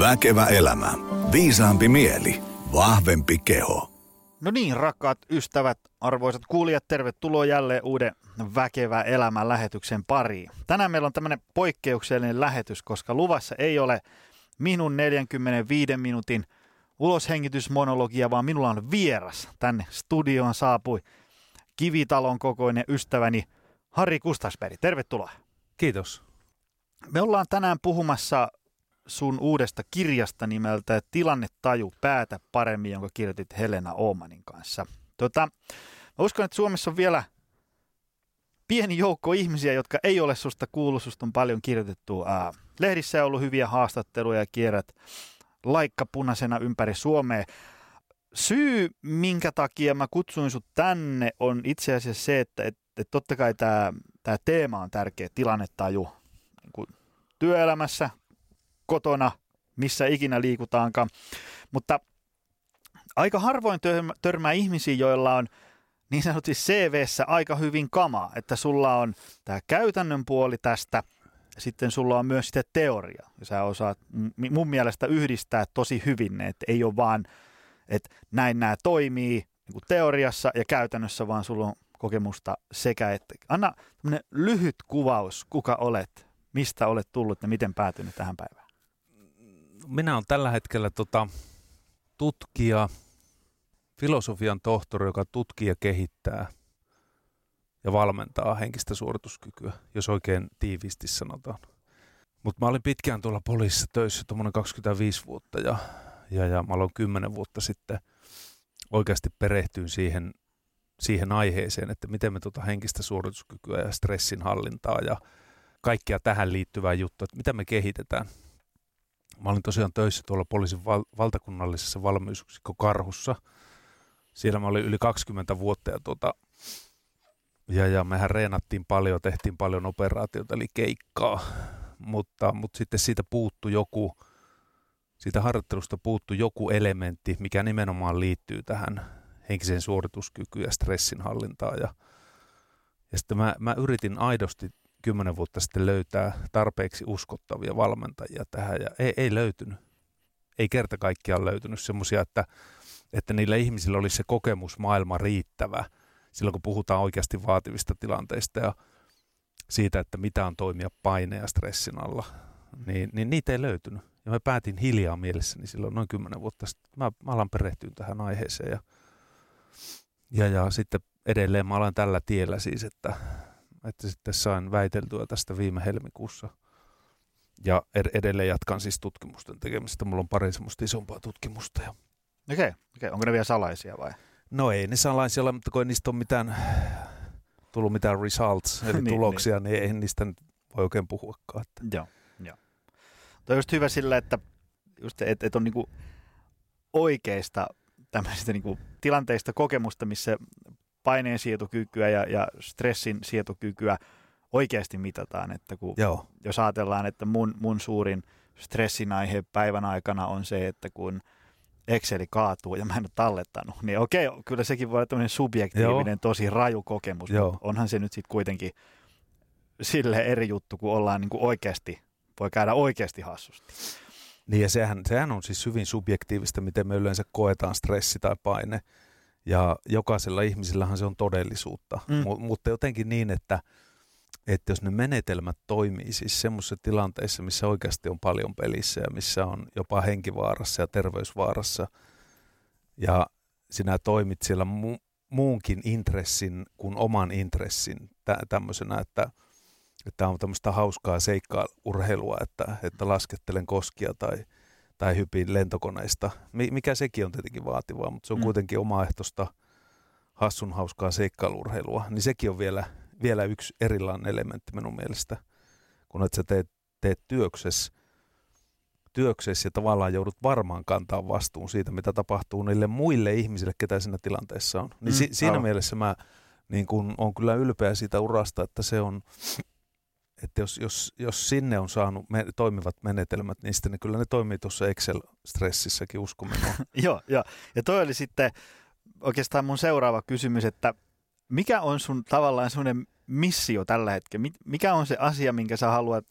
Väkevä elämä. Viisaampi mieli. Vahvempi keho. No niin, rakkaat ystävät, arvoisat kuulijat, tervetuloa jälleen uuden Väkevä elämän lähetyksen pariin. Tänään meillä on tämmöinen poikkeuksellinen lähetys, koska luvassa ei ole minun 45 minuutin uloshengitysmonologia, vaan minulla on vieras. Tänne studioon saapui Kivitalon kokoinen ystäväni Harri Kustasberg. Tervetuloa. Kiitos. Me ollaan tänään puhumassa sun uudesta kirjasta nimeltä Tilannetaju päätä paremmin, jonka kirjoitit Helena Oomanin kanssa. Tota, mä uskon, että Suomessa on vielä pieni joukko ihmisiä, jotka ei ole susta kuullut. Susta on paljon kirjoitettu. Ää, lehdissä on ollut hyviä haastatteluja ja kierrät laikkapunaisena ympäri Suomea. Syy, minkä takia mä kutsuin sut tänne, on itse asiassa se, että et, et totta kai tämä teema on tärkeä, tilannetaju niin työelämässä, kotona, missä ikinä liikutaankaan. Mutta aika harvoin törmää ihmisiä, joilla on niin sanotusti CVssä aika hyvin kamaa, että sulla on tämä käytännön puoli tästä, sitten sulla on myös sitä teoria. Sä osaat mun mielestä yhdistää tosi hyvin ne, että ei ole vaan, että näin nämä toimii niin kuin teoriassa ja käytännössä, vaan sulla on kokemusta sekä että. Anna lyhyt kuvaus, kuka olet, mistä olet tullut ja miten päätynyt tähän päivään minä olen tällä hetkellä tota, tutkija, filosofian tohtori, joka tutkii ja kehittää ja valmentaa henkistä suorituskykyä, jos oikein tiiviisti sanotaan. Mutta mä olin pitkään tuolla poliisissa töissä, tuommoinen 25 vuotta ja, ja, ja mä aloin 10 vuotta sitten oikeasti perehtyin siihen, siihen aiheeseen, että miten me tuota henkistä suorituskykyä ja stressin hallintaa ja kaikkia tähän liittyvää juttua, että mitä me kehitetään – Mä olin tosiaan töissä tuolla poliisin val- valtakunnallisessa valmiusyksikkö Karhussa. Siellä mä olin yli 20 vuotta ja, tuota, ja, ja mehän reenattiin paljon, tehtiin paljon operaatioita, eli keikkaa. Mutta, mutta sitten siitä puuttu joku, siitä harjoittelusta puuttu joku elementti, mikä nimenomaan liittyy tähän henkiseen suorituskykyyn ja stressinhallintaan. Ja, ja sitten mä, mä yritin aidosti kymmenen vuotta sitten löytää tarpeeksi uskottavia valmentajia tähän ja ei, ei löytynyt. Ei kerta kaikkiaan löytynyt semmoisia, että, että niillä ihmisillä olisi se kokemusmaailma riittävä silloin, kun puhutaan oikeasti vaativista tilanteista ja siitä, että mitä on toimia paine- ja stressin alla, niin, niin niitä ei löytynyt. Ja mä päätin hiljaa mielessäni silloin noin kymmenen vuotta sitten. Mä, mä alan perehtyä tähän aiheeseen ja, ja, ja sitten edelleen mä olen tällä tiellä siis, että että sitten sain väiteltyä tästä viime helmikuussa. Ja edelleen jatkan siis tutkimusten tekemistä. Mulla on pari semmoista isompaa tutkimusta. Ja... Okei, okay, okay. onko ne vielä salaisia vai? No ei ne salaisia ole, mutta kun ei niistä ole mitään, tullut mitään results, eli niin, tuloksia, niin. niin ei niistä nyt voi oikein puhuakaan. Että. Joo, joo. Tuo on just hyvä sillä, että just, et, et on niinku oikeista tämmöisistä niinku tilanteista kokemusta, missä paineen sietokykyä ja, ja stressin sietokykyä oikeasti mitataan. Että kun, Joo. Jos ajatellaan, että mun, mun suurin stressin aihe päivän aikana on se, että kun Exceli kaatuu ja mä en ole tallettanut, niin okei, kyllä sekin voi olla tämmöinen subjektiivinen, Joo. tosi raju kokemus, Joo. mutta onhan se nyt sitten kuitenkin sille eri juttu, kun ollaan niin kuin oikeasti, voi käydä oikeasti hassusti. Niin ja sehän, sehän on siis hyvin subjektiivista, miten me yleensä koetaan stressi tai paine. Ja jokaisella ihmisillähän se on todellisuutta, mm. M- mutta jotenkin niin, että, että jos ne menetelmät toimii siis semmoisissa tilanteissa, missä oikeasti on paljon pelissä ja missä on jopa henkivaarassa ja terveysvaarassa, ja sinä toimit siellä mu- muunkin intressin kuin oman intressin tä- tämmöisenä, että, että on tämmöistä hauskaa seikkaa urheilua, että, että laskettelen koskia tai – tai hypin lentokoneista, mikä sekin on tietenkin vaativaa, mutta se on mm. kuitenkin omaehtoista hassun hauskaa seikkailurheilua, niin sekin on vielä, vielä yksi erilainen elementti minun mielestä, kun että sä teet, teet työksessä työksessä ja tavallaan joudut varmaan kantaa vastuun siitä, mitä tapahtuu niille muille ihmisille, ketä siinä tilanteessa on. Niin mm, si- siinä aivan. mielessä mä niin kun, on kyllä ylpeä siitä urasta, että se on että jos, jos, jos sinne on saanut me, toimivat menetelmät, niin sitten ne, kyllä ne toimii tuossa Excel-stressissäkin, usko Joo, joo. Ja toi oli sitten oikeastaan mun seuraava kysymys, että mikä on sun tavallaan semmoinen missio tällä hetkellä? Mikä on se asia, minkä sä haluat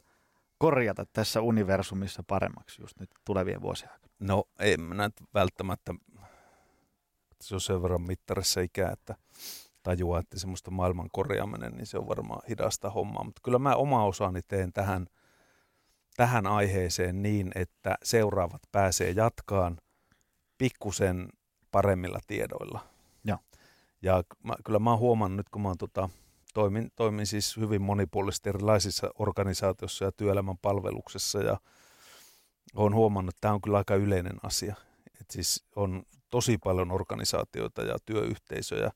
korjata tässä universumissa paremmaksi just nyt tulevien vuosien aikana? No ei mä välttämättä, se on sen verran mittarissa ikää, että tajua, että semmoista maailman korjaaminen, niin se on varmaan hidasta hommaa. Mutta kyllä mä oma osani teen tähän, tähän aiheeseen niin, että seuraavat pääsee jatkaan pikkusen paremmilla tiedoilla. Ja, ja mä, kyllä mä oon huomannut nyt, kun mä oon tota, toimin, toimin siis hyvin monipuolisesti erilaisissa organisaatioissa ja työelämän palveluksessa ja olen huomannut, että tämä on kyllä aika yleinen asia. Et siis on tosi paljon organisaatioita ja työyhteisöjä,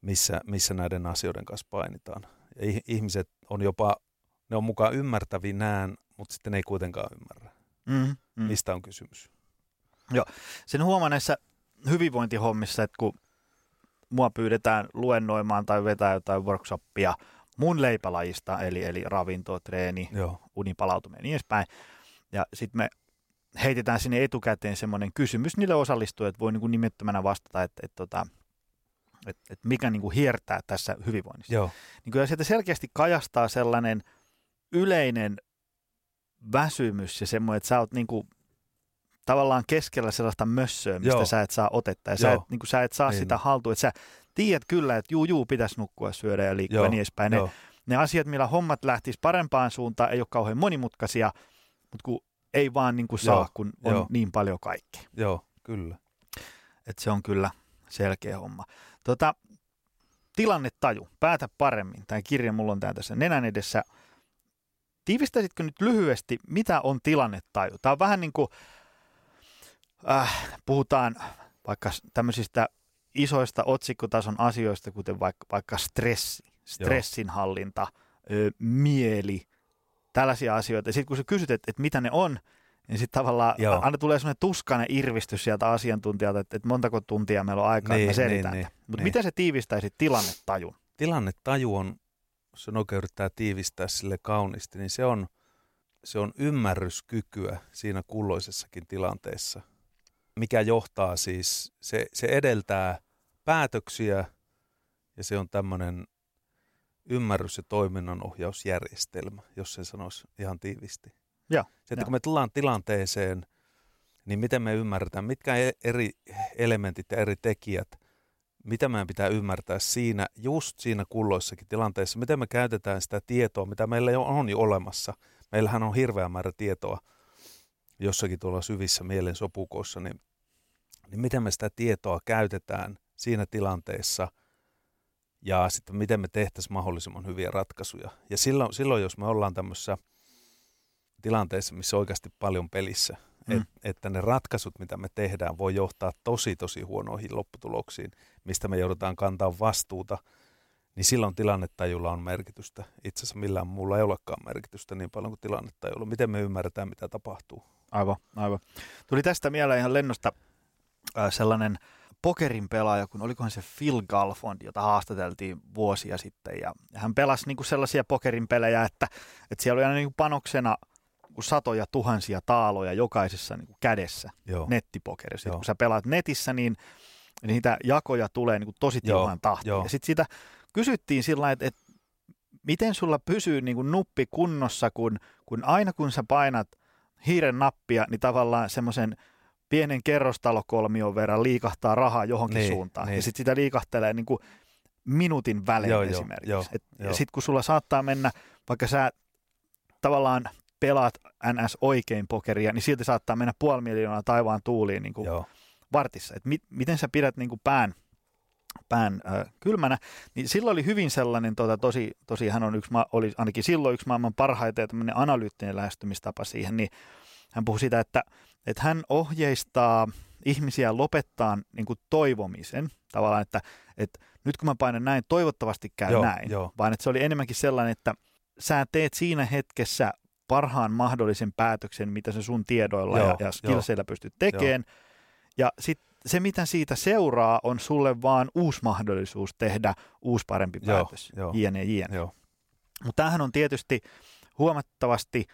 missä, missä näiden asioiden kanssa painitaan. Ja ihmiset on jopa, ne on mukaan ymmärtävinään, mutta sitten ei kuitenkaan ymmärrä, mm, mm. mistä on kysymys. Joo, sen huomaa näissä hyvinvointihommissa, että kun mua pyydetään luennoimaan tai vetää jotain workshoppia mun leipälajista, eli, eli ravinto, treeni, Joo. unipalautuminen ja niin edespäin. Ja sitten me heitetään sinne etukäteen semmoinen kysymys niille osallistujille, että voi niin kuin nimettömänä vastata, että, että, että, että, että mikä niin kuin hiertää tässä hyvinvoinnissa. Joo. Niin kyllä sieltä selkeästi kajastaa sellainen yleinen väsymys ja semmoinen, että sä oot niin kuin tavallaan keskellä sellaista mössöä, mistä Joo. sä et saa otetta. Ja sä et, niin kuin, sä et saa niin. sitä haltuun. Että sä tiedät kyllä, että juu, juu, pitäisi nukkua, syödä ja liikkua ja niin edespäin. Ne, ne asiat, millä hommat lähtis parempaan suuntaan, ei ole kauhean monimutkaisia, mutta kun ei vaan niin kuin saa, Joo. kun on Joo. niin paljon kaikkea. Joo, kyllä. Et se on kyllä selkeä homma. Tota, tilannetaju, päätä paremmin. Tämä kirja mulla on tässä nenän edessä. Tiivistäisitkö nyt lyhyesti, mitä on tilannetaju? Tämä on vähän niin kuin äh, puhutaan vaikka tämmöisistä isoista otsikkotason asioista, kuten vaikka, vaikka stressi, stressinhallinta, ö, mieli, tällaisia asioita. Ja sitten kun sä kysyt, että, että mitä ne on, niin sitten tavallaan Joo. aina tulee semmoinen tuskainen irvistys sieltä asiantuntijalta, että, että montako tuntia meillä on aikaa, niin, että me niin, niin, Mutta niin. miten se tiivistäisi tilannetajun? Tilannetaju on, jos on oikein yrittää tiivistää sille kauniisti, niin se on, se on ymmärryskykyä siinä kulloisessakin tilanteessa – mikä johtaa siis, se, se edeltää päätöksiä ja se on tämmöinen ymmärrys- ja toiminnanohjausjärjestelmä, jos sen sanoisi ihan tiivisti. Ja, se, että ja. kun me tullaan tilanteeseen, niin miten me ymmärretään, mitkä e-, eri elementit ja eri tekijät, mitä meidän pitää ymmärtää siinä, just siinä kulloissakin tilanteessa, miten me käytetään sitä tietoa, mitä meillä jo on jo olemassa. Meillähän on hirveä määrä tietoa jossakin tuolla syvissä mielen sopukoissa, niin niin miten me sitä tietoa käytetään siinä tilanteessa ja sitten miten me tehtäisiin mahdollisimman hyviä ratkaisuja. Ja silloin, silloin jos me ollaan tämmöisessä tilanteessa, missä on oikeasti paljon pelissä, mm. et, että ne ratkaisut, mitä me tehdään, voi johtaa tosi, tosi huonoihin lopputuloksiin, mistä me joudutaan kantaa vastuuta, niin silloin tilannetajulla on merkitystä. Itse asiassa millään muulla ei olekaan merkitystä niin paljon kuin tilannetajulla. Miten me ymmärretään, mitä tapahtuu. Aivan, aivan. Tuli tästä mieleen ihan lennosta äh, sellainen pokerin pelaaja, kun olikohan se Phil Galfond, jota haastateltiin vuosia sitten. Ja, ja hän pelasi niin kuin sellaisia pokerin pelejä, että, että siellä oli aina niin kuin panoksena satoja tuhansia taaloja jokaisessa niin kuin kädessä Joo. nettipokerissa. Joo. Kun sä pelaat netissä, niin niitä jakoja tulee niin kuin tosi tiuhaan tahtiin. Ja sitten sitä kysyttiin sillä että, että miten sulla pysyy niin kuin nuppi kunnossa, kun, kun aina kun sä painat hiiren nappia, niin tavallaan semmoisen – pienen kerrostalokolmion verran liikahtaa rahaa johonkin niin, suuntaan. Niin. Ja sitten sitä liikahtelee niin kuin minuutin välein joo, esimerkiksi. Joo, jo. Sitten kun sulla saattaa mennä, vaikka sä tavallaan pelaat NS oikein pokeria, niin silti saattaa mennä puoli miljoonaa taivaan tuuliin niin kuin vartissa. Et mi- miten sä pidät niin kuin pään, pään äh, kylmänä, niin silloin oli hyvin sellainen, tota, tosi, tosi hän on yksi, oli ainakin silloin yksi maailman parhaita ja tämmöinen analyyttinen lähestymistapa siihen, niin hän puhui siitä, että että hän ohjeistaa ihmisiä lopettaa niin kuin toivomisen, tavallaan, että, että nyt kun mä painan näin, toivottavasti käy joo, näin, joo. vaan että se oli enemmänkin sellainen, että sä teet siinä hetkessä parhaan mahdollisen päätöksen, mitä se sun tiedoilla joo, ja, ja skillseillä pystyt tekemään, ja sitten se, mitä siitä seuraa, on sulle vaan uusi mahdollisuus tehdä uusi parempi päätös, joo, jien ja jien. Mutta tämähän on tietysti huomattavasti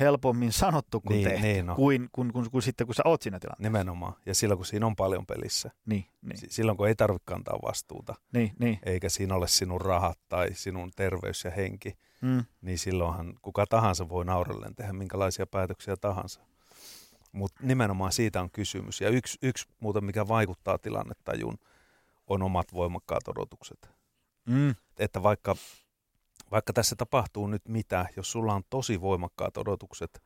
helpommin sanottu kuin Niin, tehty, niin on. kuin, kuin, kuin, kuin, sitten kun sä oot siinä tilanteessa. Nimenomaan. Ja silloin kun siinä on paljon pelissä. Niin, niin, Si- Silloin kun ei tarvitse kantaa vastuuta, niin, niin. eikä siinä ole sinun rahat tai sinun terveys ja henki, Mm, niin silloinhan kuka tahansa voi naurellen tehdä minkälaisia päätöksiä tahansa. Mutta nimenomaan siitä on kysymys. Ja yksi, yksi muuten, mikä vaikuttaa tilannetajuun, on omat voimakkaat odotukset. mm, Että vaikka, vaikka tässä tapahtuu nyt mitä, jos sulla on tosi voimakkaat odotukset,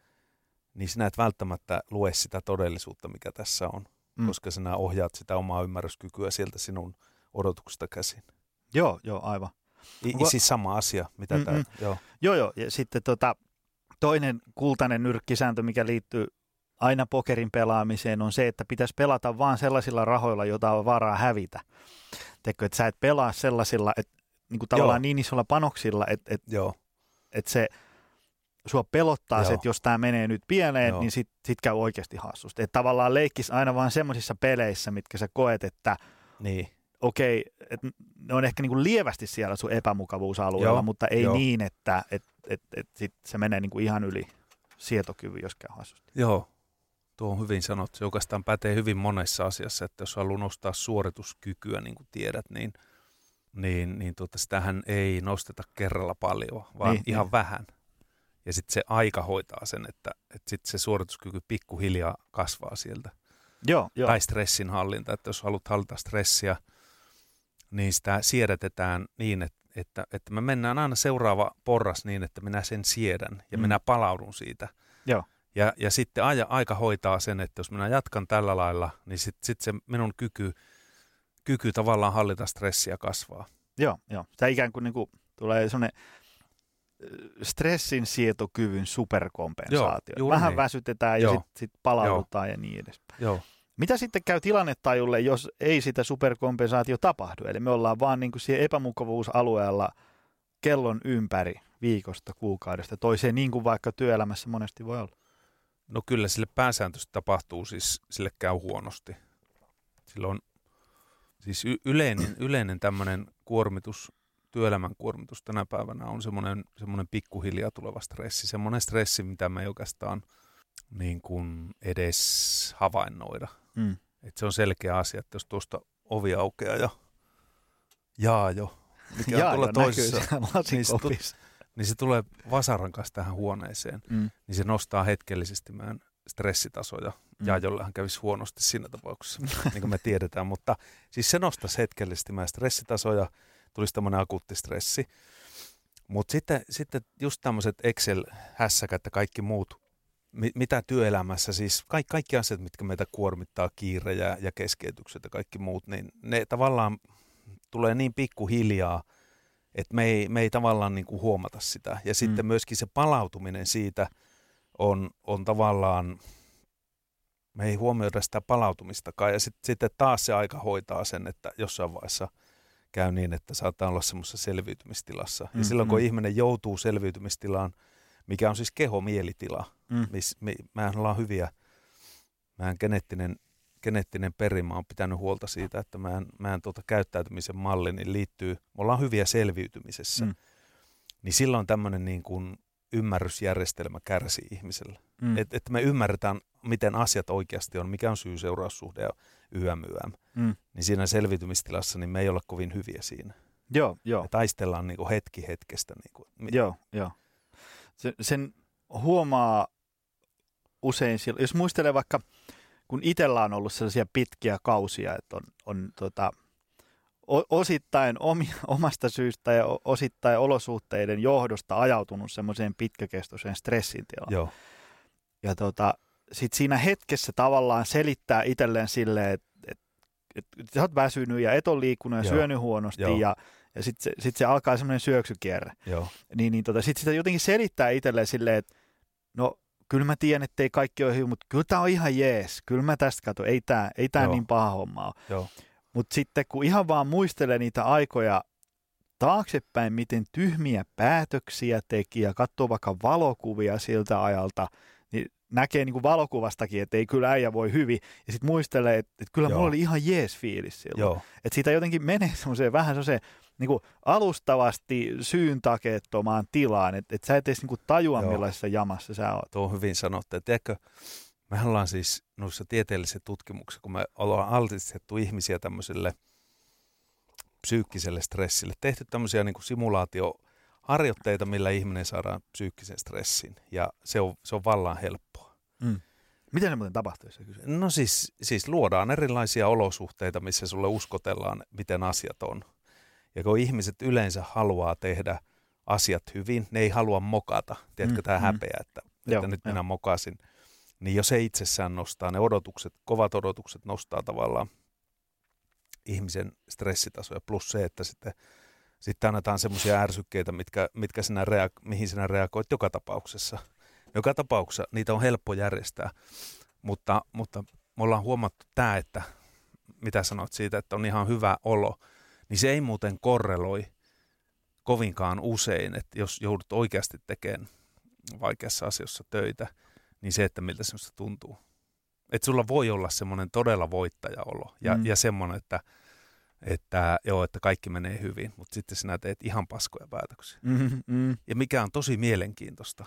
niin sinä et välttämättä lue sitä todellisuutta, mikä tässä on, Mm. mm. koska sinä ohjaat sitä omaa ymmärryskykyä sieltä sinun odotuksesta käsin. joo, joo, aivan. I, Onko- Siis sama asia, mitä Mm-mm. tämä, joo. Joo, joo. Ja sitten tota, toinen kultainen nyrkkisääntö, mikä liittyy aina pokerin pelaamiseen, on se, että pitäisi pelata vain sellaisilla rahoilla, joita on varaa hävitä. Teekö, että sä et pelaa sellaisilla, että niin kuin tavallaan Joo. niin isolla panoksilla, että, Joo, että se sua pelottaa Joo. se, että jos tämä menee nyt pieleen, Joo. niin sit, sit käy oikeasti hassusti. Että tavallaan leikkis aina vaan semmoisissa peleissä, mitkä sä koet, että niin. okei, että ne on ehkä niin kuin lievästi siellä sun epämukavuusalueella, Joo, mutta ei joo. niin, että et, et, et sit se menee niin kuin ihan yli sietokyvyn, jos käy hassusti. Joo, tuo on hyvin sanottu. Se oikeastaan pätee hyvin monessa asiassa, että jos haluaa nostaa suorituskykyä, niin kuin tiedät, niin, niin, niin tuota, sitähän ei nosteta kerralla paljon, vaan Niin, ihan niin. vähän. Ja sitten se aika hoitaa sen, että, että sitten se suorituskyky pikkuhiljaa kasvaa sieltä. Joo, joo. Tai stressin hallinta, että jos haluat hallita stressiä, niin sitä siedätetään niin, että, että, että me mennään aina seuraava porras niin, että minä sen siedän ja mm. minä palaudun siitä. Joo. Ja, ja sitten aja, aika hoitaa sen, että jos minä jatkan tällä lailla, niin sitten sit se minun kyky, kyky tavallaan hallita stressiä kasvaa. Joo, joo. Tämä ikään kuin, niin kuin tulee semmoinen stressin sietokyvyn superkompensaatio. Joo, Vähän niin. väsytetään ja Joo. sitten sit palaudutaan ja niin edespäin. Joo. Mitä sitten käy tilannetajulle, jos ei sitä superkompensaatio tapahdu? Eli me ollaan vaan niin kuin siellä epämukavuusalueella kellon ympäri viikosta, kuukaudesta toiseen, niin kuin vaikka työelämässä monesti voi olla. No kyllä sille pääsääntöisesti tapahtuu, siis sille käy huonosti. Silloin siis y- yleinen, yleinen tämmöinen kuormitus, työelämän kuormitus tänä päivänä on semmoinen, semmoinen pikkuhiljaa tuleva stressi. Semmoinen stressi, mitä me ei oikeastaan niin kuin edes havainnoida. Mm. Et se on selkeä asia, että jos tuosta ovi aukeaa ja jaa jo, mikä Jaa, on tuolla toisessa, niin se, tu- niin se tulee vasaran kanssa tähän huoneeseen Mm. niin se nostaa hetkellisesti meidän stressitasoja. Mm. Ja jollehan kävisi huonosti siinä tapauksessa, niin kuin me tiedetään. Mutta siis se nostaisi hetkellisesti meidän stressitasoja, tulisi tämmöinen akuutti stressi. Mutta sitten, sitten just tämmöiset Excel-hässäkät ja kaikki muut, mi- mitä työelämässä, siis kaikki, kaikki asiat, mitkä meitä kuormittaa, kiire ja, ja keskeytykset ja kaikki muut, niin ne tavallaan tulee niin pikkuhiljaa, että me ei, me ei tavallaan niin kuin huomata sitä. Ja sitten Mm. myöskin se palautuminen siitä on, on tavallaan, me ei huomioida sitä palautumistakaan. Ja sitten sit taas se aika hoitaa sen, että jossain vaiheessa käy niin, että saattaa olla semmoisessa selviytymistilassa. Mm, Ja silloin kun mm. ihminen joutuu selviytymistilaan, mikä on siis keho-mielitila, Mm. miss, me, mehän ollaan hyviä, mehän geneettinen, geneettinen perimä on pitänyt huolta siitä, että meidän, meidän tuota käyttäytymisen malli niin liittyy, me ollaan hyviä selviytymisessä, mm. niin silloin tämmöinen niin kuin ymmärrysjärjestelmä kärsii ihmisellä. Mm. Että et me ymmärretään, miten asiat oikeasti on, mikä on syy-seuraussuhde ja YM, YM. Mm. Niin siinä selviytymistilassa niin me ei olla kovin hyviä siinä. Joo, joo. Me taistellaan niin kuin hetki hetkestä. Niin kuin, Joo, joo. Se, sen huomaa usein, jos muistelee vaikka, kun itsellä on ollut sellaisia pitkiä kausia, että on, on tota, osittain omasta syystä ja osittain olosuhteiden johdosta ajautunut semmoiseen pitkäkestoiseen stressin tilaan. Joo, Ja tota, sitten siinä hetkessä tavallaan selittää itselleen silleen, että et, et, et sä oot väsynyt ja et ole liikkunut ja Joo. syönyt huonosti Joo. ja, ja sitten se, sit se alkaa semmoinen syöksykierre joo, niin, niin tota, sitten sitä jotenkin selittää itselleen silleen, että no kyllä mä tiedän, että ei kaikki ole hyvin, mutta kyllä tämä on ihan jees. Kyllä mä tästä katson, ei tämä ei tää Joo. niin paha homma ole. joo, Mutta sitten kun ihan vaan muistelee niitä aikoja taaksepäin, miten tyhmiä päätöksiä teki ja katsoo vaikka valokuvia siltä ajalta, niin, näkee niin kuin valokuvastakin, että ei kyllä äijä voi hyvin, ja sitten muistelee, että, että kyllä Joo. mulla oli ihan jees fiilis silloin. Että siitä jotenkin menee semmoiseen vähän semmoiseen niin kuin alustavasti syyntakeettomaan tilaan, että, että sä et edes niin kuin tajua, Joo. millaisessa jamassa sä oot. Tuo on hyvin sanottu. Tiedätkö, me ollaan siis noissa tieteellisissä tutkimuksissa, kun me ollaan altistettu ihmisiä tämmöiselle psyykkiselle stressille, tehty tämmöisiä niin kuin simulaatioharjoitteita, millä ihminen saadaan psyykkisen stressin, ja se on, se on vallan helppoa. Mm. Miten se muuten tapahtuu, jos No siis, siis luodaan erilaisia olosuhteita, missä sulle uskotellaan, miten asiat on. Ja kun ihmiset yleensä haluaa tehdä asiat hyvin, ne ei halua mokata. Tiedätkö, mm, tämä mm. häpeä, että, Joo, että nyt jo. minä mokasin. Niin jos se itsessään nostaa, ne odotukset, kovat odotukset nostaa tavallaan ihmisen stressitasoja. Plus se, että sitten, sitten annetaan semmoisia ärsykkeitä, mitkä, mitkä sinä rea- mihin sinä reagoit joka tapauksessa. Joka tapauksessa niitä on helppo järjestää. Mutta, mutta me ollaan huomattu tämä, että mitä sanoit siitä, että on ihan hyvä olo – niin se ei muuten korreloi kovinkaan usein, että jos joudut oikeasti tekemään vaikeassa asiassa töitä, niin se, että miltä se tuntuu. Että sulla voi olla semmoinen todella voittajaolo ja, mm. ja semmoinen, että, että, joo, että kaikki menee hyvin, mutta sitten sinä teet ihan paskoja päätöksiä. Mm, mm. Ja mikä on tosi mielenkiintoista.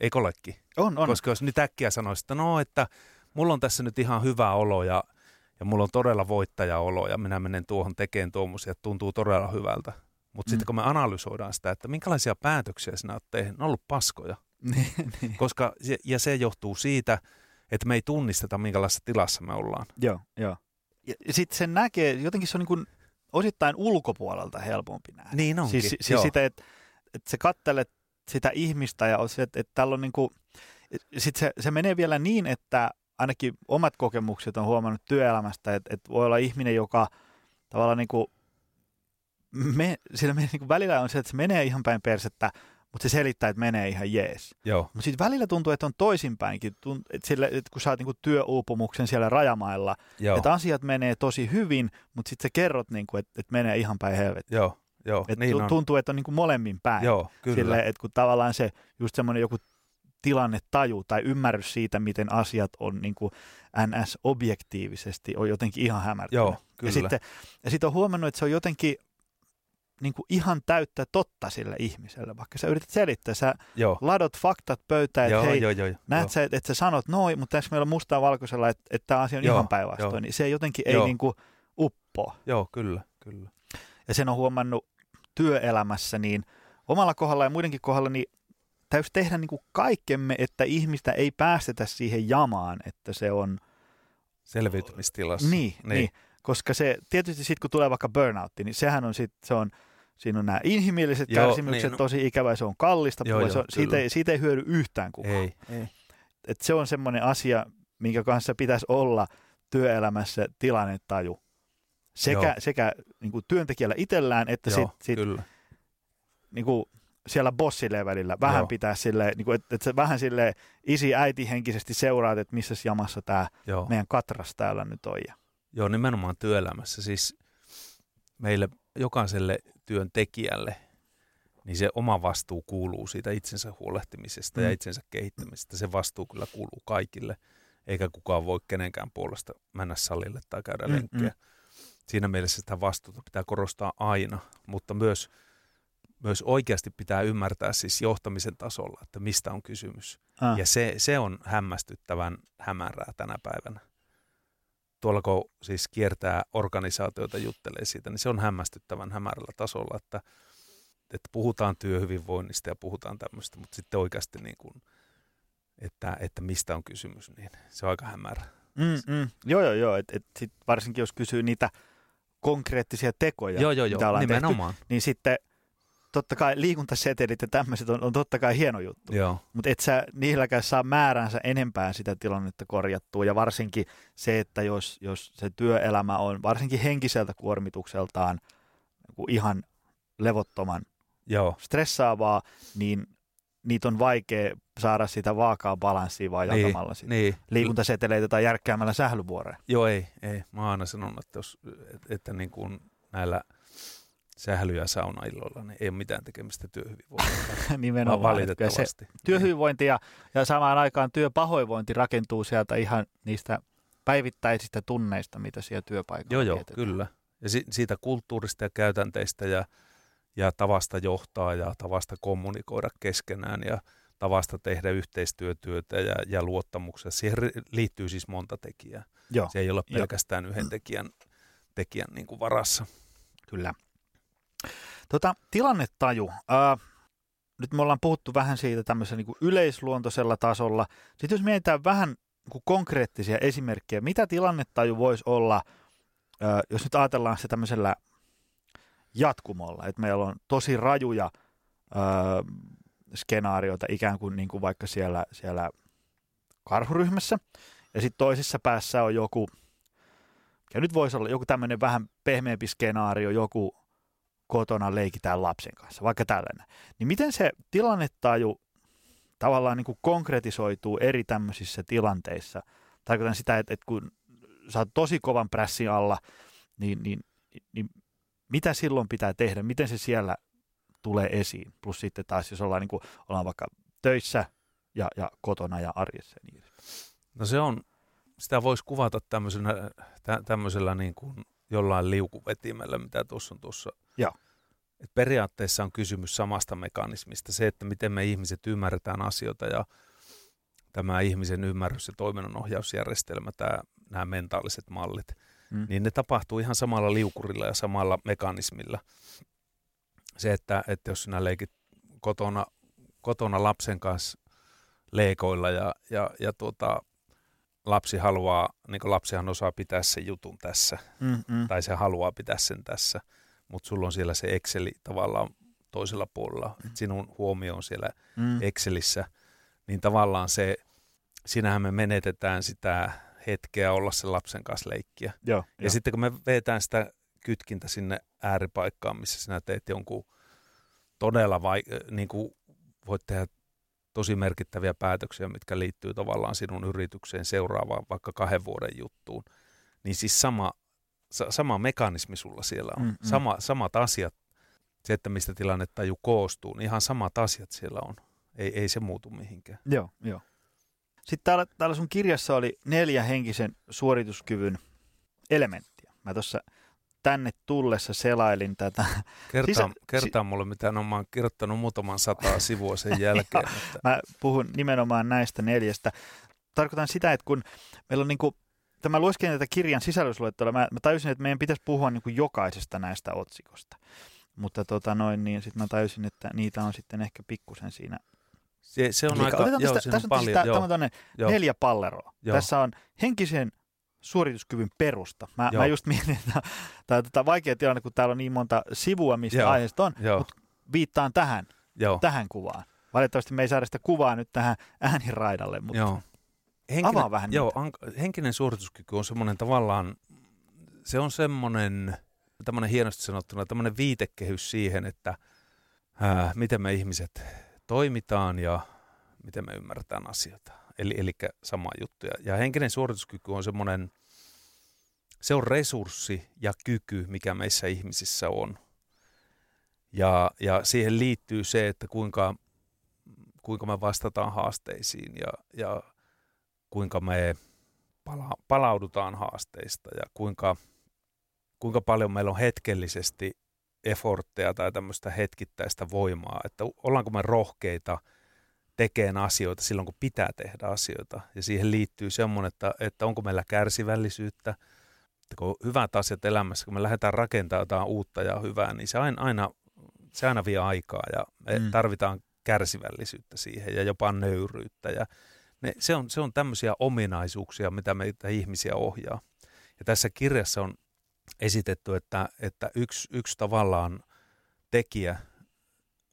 Eikö olekin? On, on. Koska jos nyt äkkiä sanoisi, että no, että mulla on tässä nyt ihan hyvä olo ja ja mulla on todella voittajaolo ja minä menen tuohon tekemään tuommoisia, että tuntuu todella hyvältä. Mutta mm. sitten kun me analysoidaan sitä, että minkälaisia päätöksiä sinä olet tehnyt, ne on ollut paskoja. Niin, niin. Koska, ja se johtuu siitä, että me ei tunnisteta, minkälaisessa tilassa me ollaan. Joo, joo. Ja sitten se näkee, jotenkin se on niin kuin osittain ulkopuolelta helpompi nähdä. Niin onkin, Siis, siis sitä, että, että sä kattelet sitä ihmistä ja että, että täällä on niin kuin, sit se, se menee vielä niin, että ainakin omat kokemukset on huomannut työelämästä, että, että voi olla ihminen, joka tavallaan niin kuin, me, sillä me, niin kuin välillä on se, että se menee ihan päin persettä, mutta se selittää, että menee ihan jees. Mutta sitten välillä tuntuu, että on toisinpäinkin, että, sille, että kun saat niin työuupumuksen siellä rajamailla, Joo. että asiat menee tosi hyvin, mutta sitten sä kerrot, niin kuin, että, että menee ihan päin helvettiin. Joo. Joo, Et niin tuntuu, on. että on niin kuin molemmin päin. Joo, kyllä. Sille, että kun tavallaan se just semmoinen joku tilannetaju tai ymmärrys siitä, miten asiat on niin kuin NS-objektiivisesti, on jotenkin ihan hämärtynyt. Joo, kyllä. Ja sitten, ja sitten on huomannut, että se on jotenkin niin kuin ihan täyttä totta sille ihmiselle, vaikka sä yrität selittää, sä joo. ladot faktat pöytään, että hei, joo, joo, joo, näet joo. sä, että, että sä sanot noin, mutta tässä meillä on mustaa valkoisella, että, että tämä asia on joo, ihan päinvastoin, niin se jotenkin joo. ei niin kuin uppoa. Joo, kyllä, kyllä. Ja sen on huomannut työelämässä, niin omalla kohdalla ja muidenkin kohdalla, niin täytyy tehdä niin kuin kaikkemme, että ihmistä ei päästetä siihen jamaan, että se on... Selviytymistilassa. Niin, niin. niin koska se tietysti sitten kun tulee vaikka burnout, niin sehän on sitten, se on, siinä on nämä inhimilliset joo, kärsimykset niin, no. tosi ikävä, se on kallista, joo, joo, se on, siitä, ei, siitä ei hyödy yhtään kukaan. Ei, ei. Et se on semmoinen asia, minkä kanssa pitäisi olla työelämässä tilannetaju. Sekä, sekä niin kuin työntekijällä itsellään, että sitten sit, niin kuin siellä bossilevelillä vähän Joo. pitää sille, niin kuin, että, että vähän sille isi äiti henkisesti seuraat, että missä jamassa tämä Joo. meidän katras täällä nyt on. Joo, nimenomaan työelämässä. Siis meille jokaiselle työntekijälle niin se oma vastuu kuuluu siitä itsensä huolehtimisesta mm. ja itsensä kehittämisestä. Se vastuu kyllä kuuluu kaikille, eikä kukaan voi kenenkään puolesta mennä salille tai käydä mm, lenkkiä. Mm. Siinä mielessä sitä vastuuta pitää korostaa aina, mutta myös – myös oikeasti pitää ymmärtää siis johtamisen tasolla, että mistä on kysymys. Ah. Ja se, se on hämmästyttävän hämärää tänä päivänä. Tuolla kun siis kiertää organisaatioita juttelee siitä, niin se on hämmästyttävän hämärällä tasolla, että, että puhutaan työhyvinvoinnista ja puhutaan tämmöistä, mutta sitten oikeasti niin kuin, että, että mistä on kysymys, niin se on aika hämärä. Mm, mm. Joo, joo, joo. Et, et sit varsinkin jos kysyy niitä konkreettisia tekoja, joo, joo, joo. mitä ollaan Nimenomaan. tehty, niin sitten – totta kai liikuntasetelit ja tämmöiset on, on totta kai hieno juttu, mutta et sä niilläkään saa määränsä enempää sitä tilannetta korjattua ja varsinkin se, että jos, jos se työelämä on varsinkin henkiseltä kuormitukseltaan niin ihan levottoman Joo. stressaavaa, niin niitä on vaikea saada sitä vaakaa balanssia vaan niin, jakamalla sitä niin. liikuntaseteleitä tai järkkäämällä sählyvuoreen. Joo, ei, ei. Mä oon aina sanonut, että, jos, että, että niin kuin näillä – sählyä saunailloilla, niin ei ole mitään tekemistä työhyvinvointia. Nimenomaan. valitettavasti. Se työhyvinvointi ja, ja samaan aikaan työpahoinvointi rakentuu sieltä ihan niistä päivittäisistä tunneista, mitä siellä työpaikalla Joo, joo, kyllä. Ja si- siitä kulttuurista ja käytänteistä ja, ja tavasta johtaa ja tavasta kommunikoida keskenään ja tavasta tehdä yhteistyötyötä ja, ja luottamuksia. Siihen liittyy siis monta tekijää. Joo, Se ei ole Joo. pelkästään yhden tekijän, tekijän niin kuin varassa. kyllä. Tota, tilannetaju. Ää, nyt me ollaan puhuttu vähän siitä tämmöisellä niin kuin yleisluontoisella tasolla. Sitten jos mietitään vähän niin kuin konkreettisia esimerkkejä, mitä tilannetaju voisi olla, ää, jos nyt ajatellaan se tämmöisellä jatkumolla, että meillä on tosi rajuja ää, skenaarioita ikään kuin, niin kuin vaikka siellä, siellä karhuryhmässä, ja sitten toisessa päässä on joku, ja nyt voisi olla joku tämmöinen vähän pehmeämpi skenaario, joku kotona leikitään lapsen kanssa, vaikka tällainen. Niin miten se tilannetaju tavallaan niin kuin konkretisoituu eri tämmöisissä tilanteissa? Tarkoitan sitä, että, että kun sä oot tosi kovan prässin alla, niin, niin, niin mitä silloin pitää tehdä? Miten se siellä tulee esiin? Plus sitten taas, jos ollaan, niin kuin, ollaan vaikka töissä ja, ja kotona ja arjessa. Niin. No se on, sitä voisi kuvata tämmöisenä, tä, tämmöisellä niin kuin jollain liukuvetimellä, mitä tuossa on tuossa. Joo. Et periaatteessa on kysymys samasta mekanismista. Se, että miten me ihmiset ymmärretään asioita ja tämä ihmisen ymmärrys- ja toiminnanohjausjärjestelmä, tämä, nämä mentaaliset mallit, Mm. niin ne tapahtuu ihan samalla liukurilla ja samalla mekanismilla. Se, että, että jos sinä leikit kotona, kotona lapsen kanssa leikoilla ja, ja, ja tuota, lapsi haluaa, niin lapsihan osaa pitää sen jutun tässä, Mm, mm. tai se haluaa pitää sen tässä, mutta sulla on siellä se Exceli tavallaan toisella puolella, että sinun huomio on siellä Mm. Excelissä, niin tavallaan se, sinähän me menetetään sitä hetkeä olla sen lapsen kanssa leikkiä. Joo, Ja joo. sitten kun me vetään sitä kytkintä sinne ääripaikkaan, missä sinä teet jonkun todella vai, niin kuin voit tehdä tosi merkittäviä päätöksiä, mitkä liittyy tavallaan sinun yritykseen seuraavaan vaikka kahden vuoden juttuun, niin siis sama, sa, sama mekanismi sulla siellä on. Mm, mm. Sama, samat asiat, se, että mistä tilannetaju koostuu, niin ihan samat asiat siellä on. Ei, ei se muutu mihinkään. Joo, joo. Sitten täällä, täällä sun kirjassa oli neljä henkisen suorituskyvyn elementtiä. Mä tuossa tänne tullessa selailin tätä. Kertaa, Sisä- kertaa mulle, mitä mä oon kirjoittanut muutaman sataa sivua sen jälkeen. että, Mä puhun nimenomaan näistä neljästä. Tarkoitan sitä, että kun meillä on niin kuin, tämä lueskelin tätä kirjan sisällysluettelua, mä, mä tajusin, että meidän pitäisi puhua niin kuin jokaisesta näistä otsikosta. Mutta tota noin, niin sitten mä tajusin, että niitä on sitten ehkä pikkusen siinä. se, se on liikaa. aika, joo, tästä, tässä on paljon. tää, joo, tämä on neljä palleroa. Joo. Tässä on henkisen suorituskyvyn perusta. Mä, Joo. mä just mietin, että tämä on tätä vaikea tilanne, kun täällä on niin monta sivua, mistä Joo. aiheesta on. Joo, Mut viittaan tähän, joo, tähän kuvaan. Valitettavasti me ei saada sitä kuvaa nyt tähän ääniraidalle, mutta joo. Avaa vähän joo, an, henkinen suorituskyky on semmoinen tavallaan, se on semmoinen, tämmöinen hienosti sanottuna, tämmöinen viitekehys siihen, että ää, miten me ihmiset toimitaan ja miten me ymmärretään asioita. Eli, eli sama juttu. Ja, ja henkinen suorituskyky on semmoinen, se on resurssi ja kyky, mikä meissä ihmisissä on. Ja, ja siihen liittyy se, että kuinka, kuinka me vastataan haasteisiin ja, ja kuinka me pala- palaudutaan haasteista ja kuinka, kuinka paljon meillä on hetkellisesti effortteja tai tämmöistä hetkittäistä voimaa, että ollaanko me rohkeita tekemään asioita silloin, kun pitää tehdä asioita. Ja siihen liittyy semmoinen, että, että onko meillä kärsivällisyyttä, että kun on hyvät asiat elämässä, kun me lähdetään rakentamaan jotain uutta ja hyvää, niin se aina, aina, se aina vie aikaa ja me mm. tarvitaan kärsivällisyyttä siihen ja jopa nöyryyttä. Ja ne, se, on, se on tämmöisiä ominaisuuksia, mitä meitä ihmisiä ohjaa. Ja tässä kirjassa on esitetty, että, että yksi, yksi tavallaan tekijä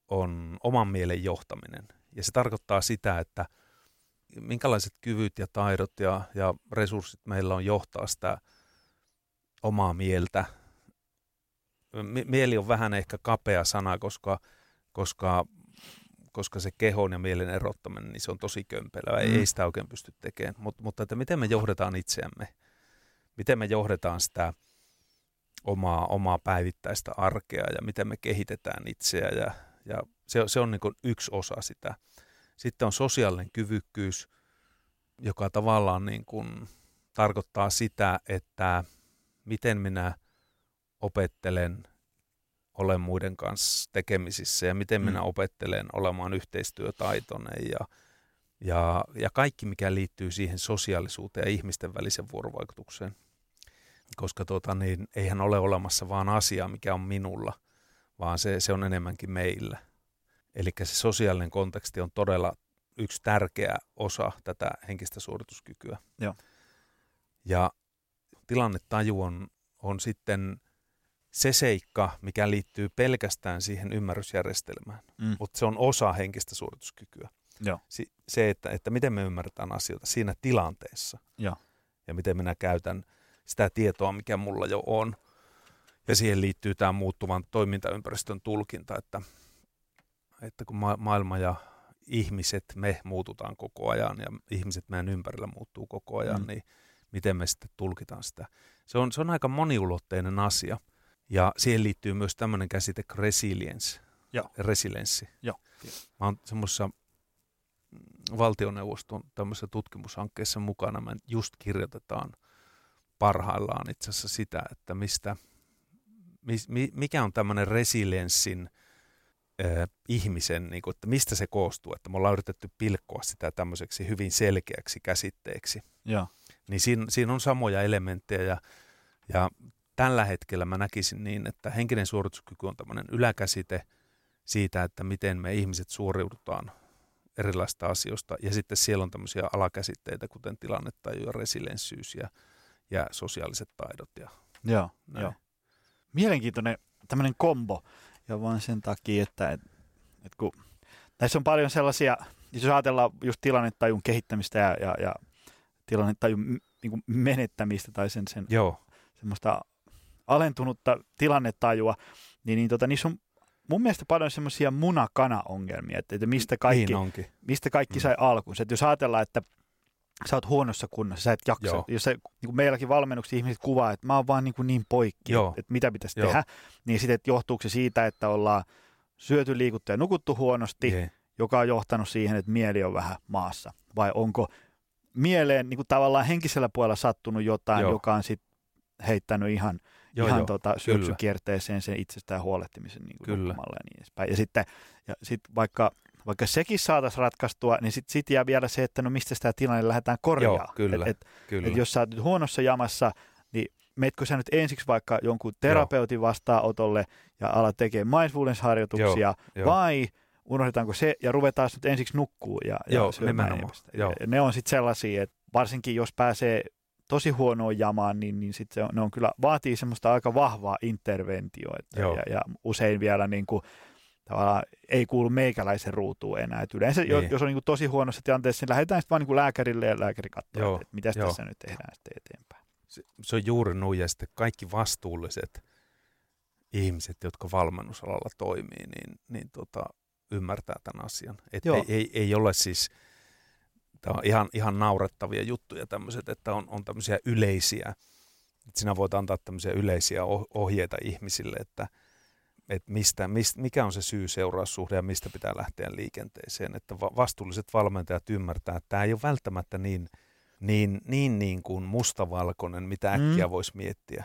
on oman mielen johtaminen. Ja se tarkoittaa sitä, että minkälaiset kyvyt ja taidot ja, ja resurssit meillä on johtaa sitä omaa mieltä. Mi- Mieli on vähän ehkä kapea sana, koska, koska, koska se kehon ja mielen erottaminen, niin se on tosi kömpelöä. Mm. Mm. Ei sitä oikein pysty tekemään. Mut, mutta että miten me johdetaan itseämme? Miten me johdetaan sitä omaa, omaa päivittäistä arkea ja miten me kehitetään itseä ja, ja se, se on niin kuin yksi osa sitä. Sitten on sosiaalinen kyvykkyys, joka tavallaan niin kuin tarkoittaa sitä, että miten minä opettelen olen muiden kanssa tekemisissä ja miten minä mm. opettelen olemaan yhteistyötaitoinen ja, ja, ja kaikki, mikä liittyy siihen sosiaalisuuteen ja ihmisten välisen vuorovaikutukseen. Koska tota, niin, eihän ole olemassa vaan asia, mikä on minulla, vaan se, se on enemmänkin meillä. Eli se sosiaalinen konteksti on todella yksi tärkeä osa tätä henkistä suorituskykyä. Joo. Ja tilannetaju on, on sitten se seikka, mikä liittyy pelkästään siihen ymmärrysjärjestelmään, mm. mutta se on osa henkistä suorituskykyä. Joo. Si- se, että, että miten me ymmärretään asioita siinä tilanteessa Joo. ja miten minä käytän sitä tietoa, mikä mulla jo on. Ja siihen liittyy tämä muuttuvan toimintaympäristön tulkinta, että, että kun ma- maailma ja ihmiset, me muututaan koko ajan ja ihmiset meidän ympärillä muuttuu koko ajan, mm. niin miten me sitten tulkitaan sitä. Se on, se on aika moniulotteinen asia. Ja siihen liittyy myös tämmöinen käsite kuin resilience, Joo. resilienssi. Joo. Mä oon semmoisessa valtioneuvoston tämmöisessä tutkimushankkeessa mukana. Me just kirjoitetaan parhaillaan itse asiassa sitä, että mistä, mikä on tämmöinen resilienssin äh, ihmisen, niin kuin, että mistä se koostuu. Että me ollaan yritetty pilkkoa sitä tämmöiseksi hyvin selkeäksi käsitteeksi. Joo. Niin siinä, siinä on samoja elementtejä ja, ja tällä hetkellä mä näkisin niin, että henkinen suorituskyky on tämmöinen yläkäsite siitä, että miten me ihmiset suoriudutaan erilaisista asioista. Ja sitten siellä on tämmöisiä alakäsitteitä, kuten tilannetaju ja resilienssyys ja, ja sosiaaliset taidot. Ja joo, joo. Mielenkiintoinen tämmöinen kombo, ja vain sen takia, että et, et kun, näissä on paljon sellaisia, jos ajatellaan just tilannetajun kehittämistä ja, ja, ja tilannetajun niin menettämistä tai sen, sen Joo. semmoista alentunutta tilannetajua, niin, niin tota, niissä on mun mielestä paljon semmoisia munakana-ongelmia, että, että mistä kaikki, niin mistä kaikki mm. sai alkuun. Että jos ajatellaan, että sä oot huonossa kunnossa, sä et jaksa. Joo. Jos se, niin kuin meilläkin valmennuksessa ihmiset kuvaa, että mä oon vaan niin, kuin niin poikki, Joo. että mitä pitäisi Joo. tehdä, niin sitten johtuuko se siitä, että ollaan syöty, liikuttu ja nukuttu huonosti, yeah. joka on johtanut siihen, että mieli on vähän maassa. Vai onko mieleen niin kuin tavallaan henkisellä puolella sattunut jotain, Joo. joka on sitten heittänyt ihan, joo, ihan joo, tota, syöksykierteeseen sen itsestään huolehtimisen niin kuin kyllä. ja niin edespäin. Ja sitten ja sit vaikka, vaikka sekin saataisiin ratkaistua, niin sitten sit jää vielä se, että no mistä sitä tilanne lähdetään korjaamaan. Joo, kyllä, et, et, kyllä. Et jos sä oot huonossa jamassa, niin meetkö sä nyt ensiksi vaikka jonkun terapeutin vastaanotolle ja ala tekemään mindfulness-harjoituksia, joo, vai unohdetaanko se ja ruvetaan nyt ensiksi nukkuu ja, joo, ja Joo. Ne on sitten sellaisia, että varsinkin jos pääsee tosi huonoon jamaan, niin, niin sit se on, ne on kyllä, vaatii semmoista aika vahvaa interventioita ja, ja usein vielä niin kuin, tavallaan ei kuulu meikäläisen ruutuun enää. Et yleensä niin. jos on niin kuin tosi huonossa tilanteessa, niin lähdetään sitten vaan niin kuin lääkärille ja lääkäri katsoo, että, että mitä tässä nyt tehdään sitten eteenpäin. Se, se on juuri nuija sitten kaikki vastuulliset ihmiset, jotka valmennusalalla toimii, niin, niin tota, ymmärtää tämän asian. Et ei, ei, ei ole siis Tämä on ihan, ihan naurettavia juttuja tämmöiset, että on, on tämmöisiä yleisiä, että sinä voit antaa tämmöisiä yleisiä ohjeita ihmisille, että, että mistä, mistä, mikä on se syy-seuraussuhde ja mistä pitää lähteä liikenteeseen. Että vastuulliset valmentajat ymmärtää, että tämä ei ole välttämättä niin, niin, niin, niin kuin mustavalkoinen, mitä mm. äkkiä mm. voisi miettiä.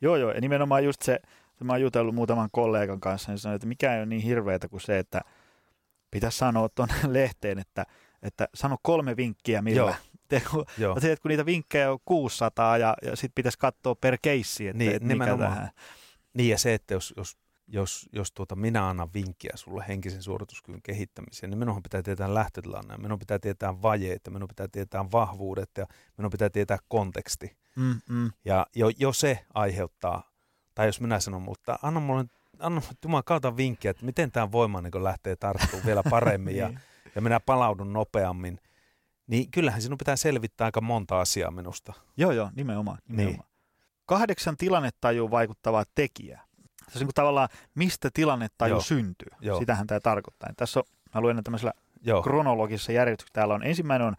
Joo, joo, ja nimenomaan just se, että mä oon jutellut muutaman kollegan kanssa, niin sanoin, että mikä ei ole niin hirveätä kuin se, että pitäisi sanoa tuonne lehteen, että – että sano kolme vinkkiä, millä. Joo. Te, kun, Joo. Että kun niitä vinkkejä on 600 ja, ja sitten pitäisi katsoa per keissi, että, niin, että mikä tähän. Niin ja se, että jos, jos, jos, jos tuota, minä annan vinkkiä sulle henkisen suorituskyvyn kehittämiseen, niin minunhan pitää tietää lähtötilanne, minun pitää tietää vajeet, minun pitää tietää vahvuudet ja minun pitää tietää konteksti. Mm, mm. Ja jo, jo se aiheuttaa, tai jos minä sanon, mutta anna mulle anna Jumala kautta vinkkiä, että miten tämä voima niin lähtee tarttumaan vielä paremmin niin. ja ja minä palaudun nopeammin, niin kyllähän sinun pitää selvittää aika monta asiaa minusta. Joo, joo, nimenomaan. nimenomaan. Niin. Kahdeksan tilannetajuun vaikuttavaa tekijää. Se on niin tavallaan, mistä tilannetaju joo. syntyy. Joo. Sitähän tämä tarkoittaa. Tässä on, mä luen tämmöisellä joo. kronologisessa järjestyksessä. Täällä on ensimmäinen on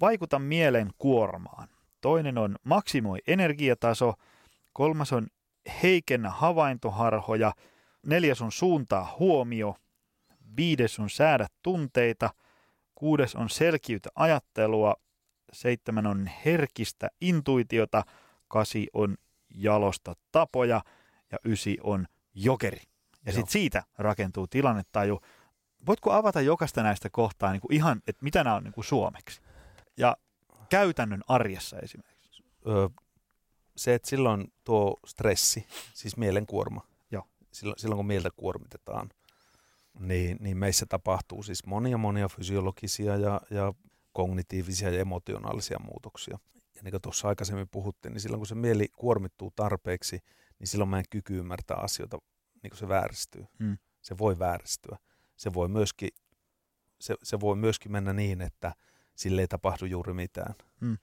vaikuta mielen kuormaan. Toinen on maksimoi energiataso. Kolmas on heikennä havaintoharhoja. Neljäs on suuntaa huomio. Viides on säädä tunteita. Kuudes on selkiytä ajattelua. Seitsemän on herkistä intuitiota. Kasi on jalosta tapoja. Ja ysi on jokeri. Ja sitten siitä rakentuu tilannetaju. Voitko avata jokaista näistä kohtaa niin kuin ihan, että mitä nämä on niin kuin suomeksi? Ja käytännön arjessa esimerkiksi. Öö, se, että silloin tuo stressi, siis mielenkuorma, Joo. Silloin, silloin kun mieltä kuormitetaan, niin, niin meissä tapahtuu siis monia monia fysiologisia ja, ja kognitiivisia ja emotionaalisia muutoksia. Ja niin kuin tuossa aikaisemmin puhuttiin, niin silloin kun se mieli kuormittuu tarpeeksi, niin silloin meidän kyky ymmärtää asioita, niin kuin se vääristyy. Hmm. Se voi vääristyä. Se voi myöskin, se, se voi myöskin mennä niin, että sille ei tapahdu juuri mitään. Hmm.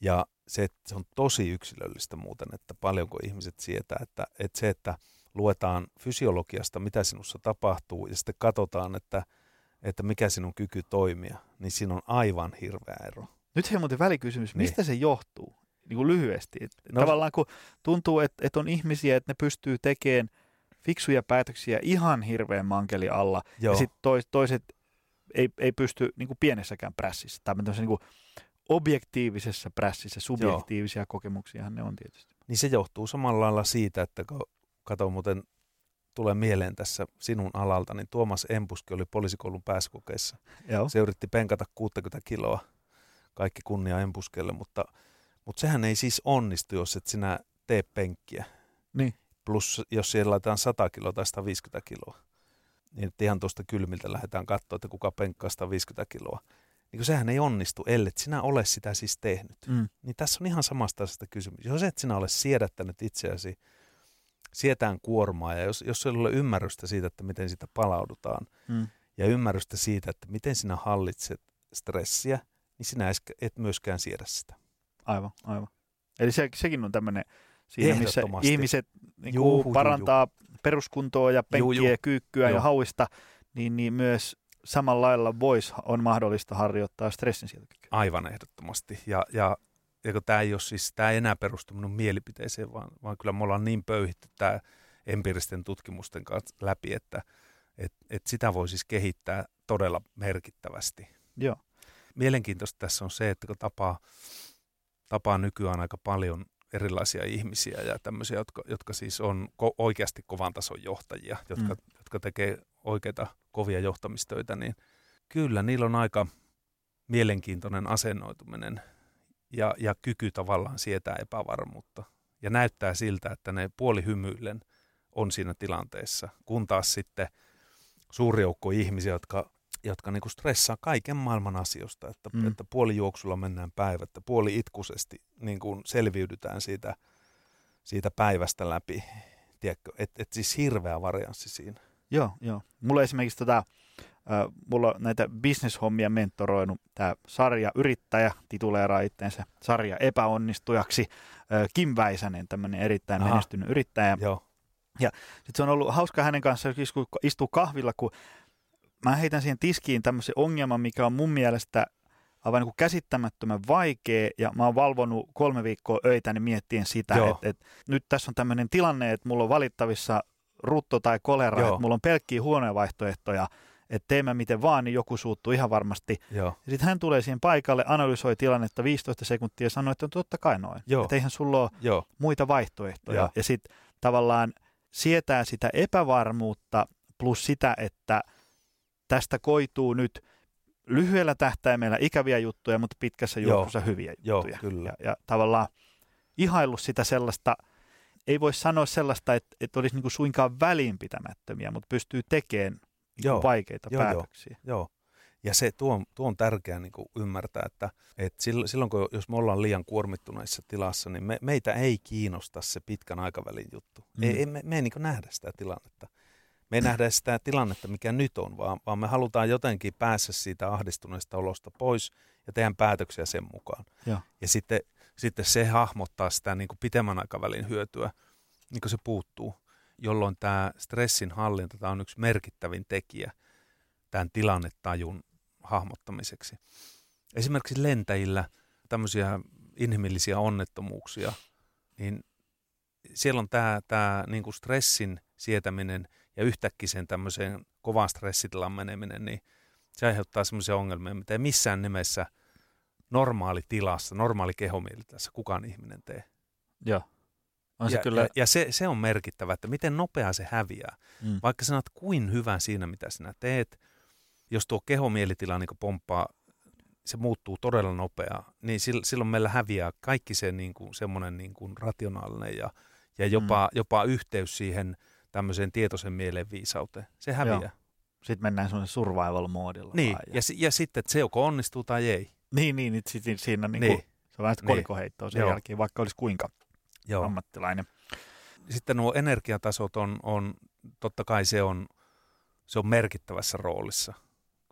Ja se, se on tosi yksilöllistä muuten, että paljonko ihmiset sietää, että, että se, että luetaan fysiologiasta, mitä sinussa tapahtuu, ja sitten katsotaan, että, että mikä sinun kyky toimia, niin siinä on aivan hirveä ero. Nyt he muuten välikysymys, Niin. mistä se johtuu? Niin kuin lyhyesti. No- Tavallaan kun tuntuu, että, että on ihmisiä, että ne pystyy tekemään fiksuja päätöksiä ihan hirveän mankeli alla. Joo, Ja sitten tois, toiset ei, ei pysty niin kuin pienessäkään prässissä. Tai niin kuin objektiivisessa prässissä, subjektiivisia kokemuksiahan ne on tietysti. niin se johtuu samalla lailla siitä, että kun kato muuten tulee mieleen tässä sinun alalta, niin Tuomas Empuski oli poliisikoulun pääsykokeissa. Joo. Se yritti penkata 60 kiloa, kaikki kunnia Empuskelle, mutta, mutta sehän ei siis onnistu, jos et sinä tee penkkiä. Niin. Plus jos siellä laitetaan 100 kiloa tai 150 kiloa, niin että ihan tuosta kylmiltä lähdetään katsoa, että kuka penkkaa 150 kiloa. Niin sehän ei onnistu, ellei sinä ole sitä siis tehnyt. Mm. Niin tässä on ihan samasta asiasta kysymys. Jos et sinä ole siedättänyt itseäsi sietään kuormaa ja jos, jos ei ole ymmärrystä siitä, että miten sitä palaudutaan Mm. ja ymmärrystä siitä, että miten sinä hallitset stressiä, niin sinä et myöskään siedä sitä. Aivan, aivan. Eli se, sekin on tämmöinen siinä, missä ihmiset niin Juu, juu, parantaa peruskuntoa ja Juu, penkkiä, juu. kyykkyä ja Joo. hauista, niin, niin myös samalla lailla vois, on mahdollista harjoittaa stressinsietokykyä. Aivan ehdottomasti. Ja, ja, ja tämä ei ole siis, tämä ei enää perustu minun mielipiteeseen, vaan, vaan kyllä me ollaan niin pöyhitty tämä empiiristen tutkimusten kanssa läpi, että et, et sitä voi siis kehittää todella merkittävästi. Joo. Mielenkiintoista tässä on se, että kun tapaa, tapaa nykyään aika paljon erilaisia ihmisiä ja tämmöisiä, jotka, jotka siis on ko- oikeasti kovan tason johtajia, jotka, mm. jotka tekee oikeita kovia johtamistöitä, niin kyllä niillä on aika mielenkiintoinen asennoituminen ja, ja kyky tavallaan sietää epävarmuutta. Ja näyttää siltä, että ne puoli hymyillen on siinä tilanteessa, kun taas sitten suuri joukko ihmisiä, jotka, jotka niinku stressaa kaiken maailman asioista, että, Mm. että puoli juoksulla mennään päivä, että puoli itkuisesti niin kuin selviydytään siitä, siitä päivästä läpi. Tiedätkö, että et siis hirveä varianssi siinä. Joo, joo. Mulla esimerkiksi tota, mulla on näitä bisneshommia mentoroinut tämä sarja yrittäjä, tituleeraa itteensä sarja epäonnistujaksi. Kim Väisänen, tämmöinen erittäin Aha. menestynyt yrittäjä. Joo, Sitten se on ollut hauska hänen kanssaan, istuu- kahvilla, kun mä heitän siihen tiskiin tämmöisen ongelman, mikä on mun mielestä aivan niin kuin käsittämättömän vaikea, ja mä oon valvonut kolme viikkoa öitäni miettien sitä, että, että nyt tässä on tämmöinen tilanne, että mulla on valittavissa rutto tai kolera, Joo. että mulla on pelkkiä huonoja vaihtoehtoja, että teen mä miten vaan, niin joku suuttuu ihan varmasti. joo, sitten hän tulee siihen paikalle, analysoi tilannetta 15 sekuntia ja sanoi, että on totta kai noin. Joo. Että eihän sulla ole joo, muita vaihtoehtoja. Joo. Ja sitten tavallaan sietää sitä epävarmuutta plus sitä, että tästä koituu nyt lyhyellä tähtäimellä ikäviä juttuja, mutta pitkässä Joo. juoksussa hyviä joo, juttuja. kyllä. Ja, ja tavallaan ihaillut sitä sellaista, ei voi sanoa sellaista, että, että olisi niin kuin suinkaan välinpitämättömiä, mutta pystyy tekemään Joo. kuin vaikeita Joo, joo. päätöksiä. Joo. Ja se, tuo, on- tuo on tärkeää niin kuin ymmärtää, että, että silloin, kun jos me ollaan liian kuormittuneissa tilassa, niin me, meitä ei kiinnosta se pitkän aikavälin juttu. Mm. Ei, ei, me, me ei niin nähdä sitä tilannetta. Me ei nähdä sitä tilannetta, mikä nyt on, vaan, vaan me halutaan jotenkin päästä siitä ahdistuneesta olosta pois ja tehdä päätöksiä sen mukaan. Joo. Ja sitten, sitten se hahmottaa sitä niin kuin pitemmän aikavälin hyötyä, niin kuin se puuttuu, jolloin tämä stressin hallinta tämä on yksi merkittävin tekijä tämän tilannetajun hahmottamiseksi. Esimerkiksi lentäjillä tämmöisiä inhimillisiä onnettomuuksia, niin siellä on tämä, tämä niin kuin stressin sietäminen ja yhtäkkiä sen tämmöiseen kovaan stressitilan meneminen, niin se aiheuttaa semmoisia ongelmia, mitä ei missään nimessä normaali tilassa, normaali kehomielitilassa kukaan ihminen tee. Joo. On se ja, kyllä, ja, ja se, se on merkittävä, että miten nopeaa se häviää. mm, Vaikka sanot kuin hyvän siinä, mitä sinä teet, jos tuo kehomielitila niin pomppaa, se muuttuu todella nopeaa, niin sil- silloin meillä häviää kaikki se niin kuin, semmoinen niin kuin rationaalinen ja, ja jopa, mm. jopa yhteys siihen tämmöiseen tietoisen mielen viisauteen. Se häviää. Joo. sitten mennään semmoisen survival-moodilla. Niin, ja, si- ja sitten, että se joko onnistuu tai ei. niin, niin, niin siinä niin Niin. kuin, se on vähän sitä Niin. kolikoheittoa sen Joo. jälkeen, vaikka olisi kuinka Joo. ammattilainen. Sitten nuo energiatasot on, on, totta kai se on, se on merkittävässä roolissa.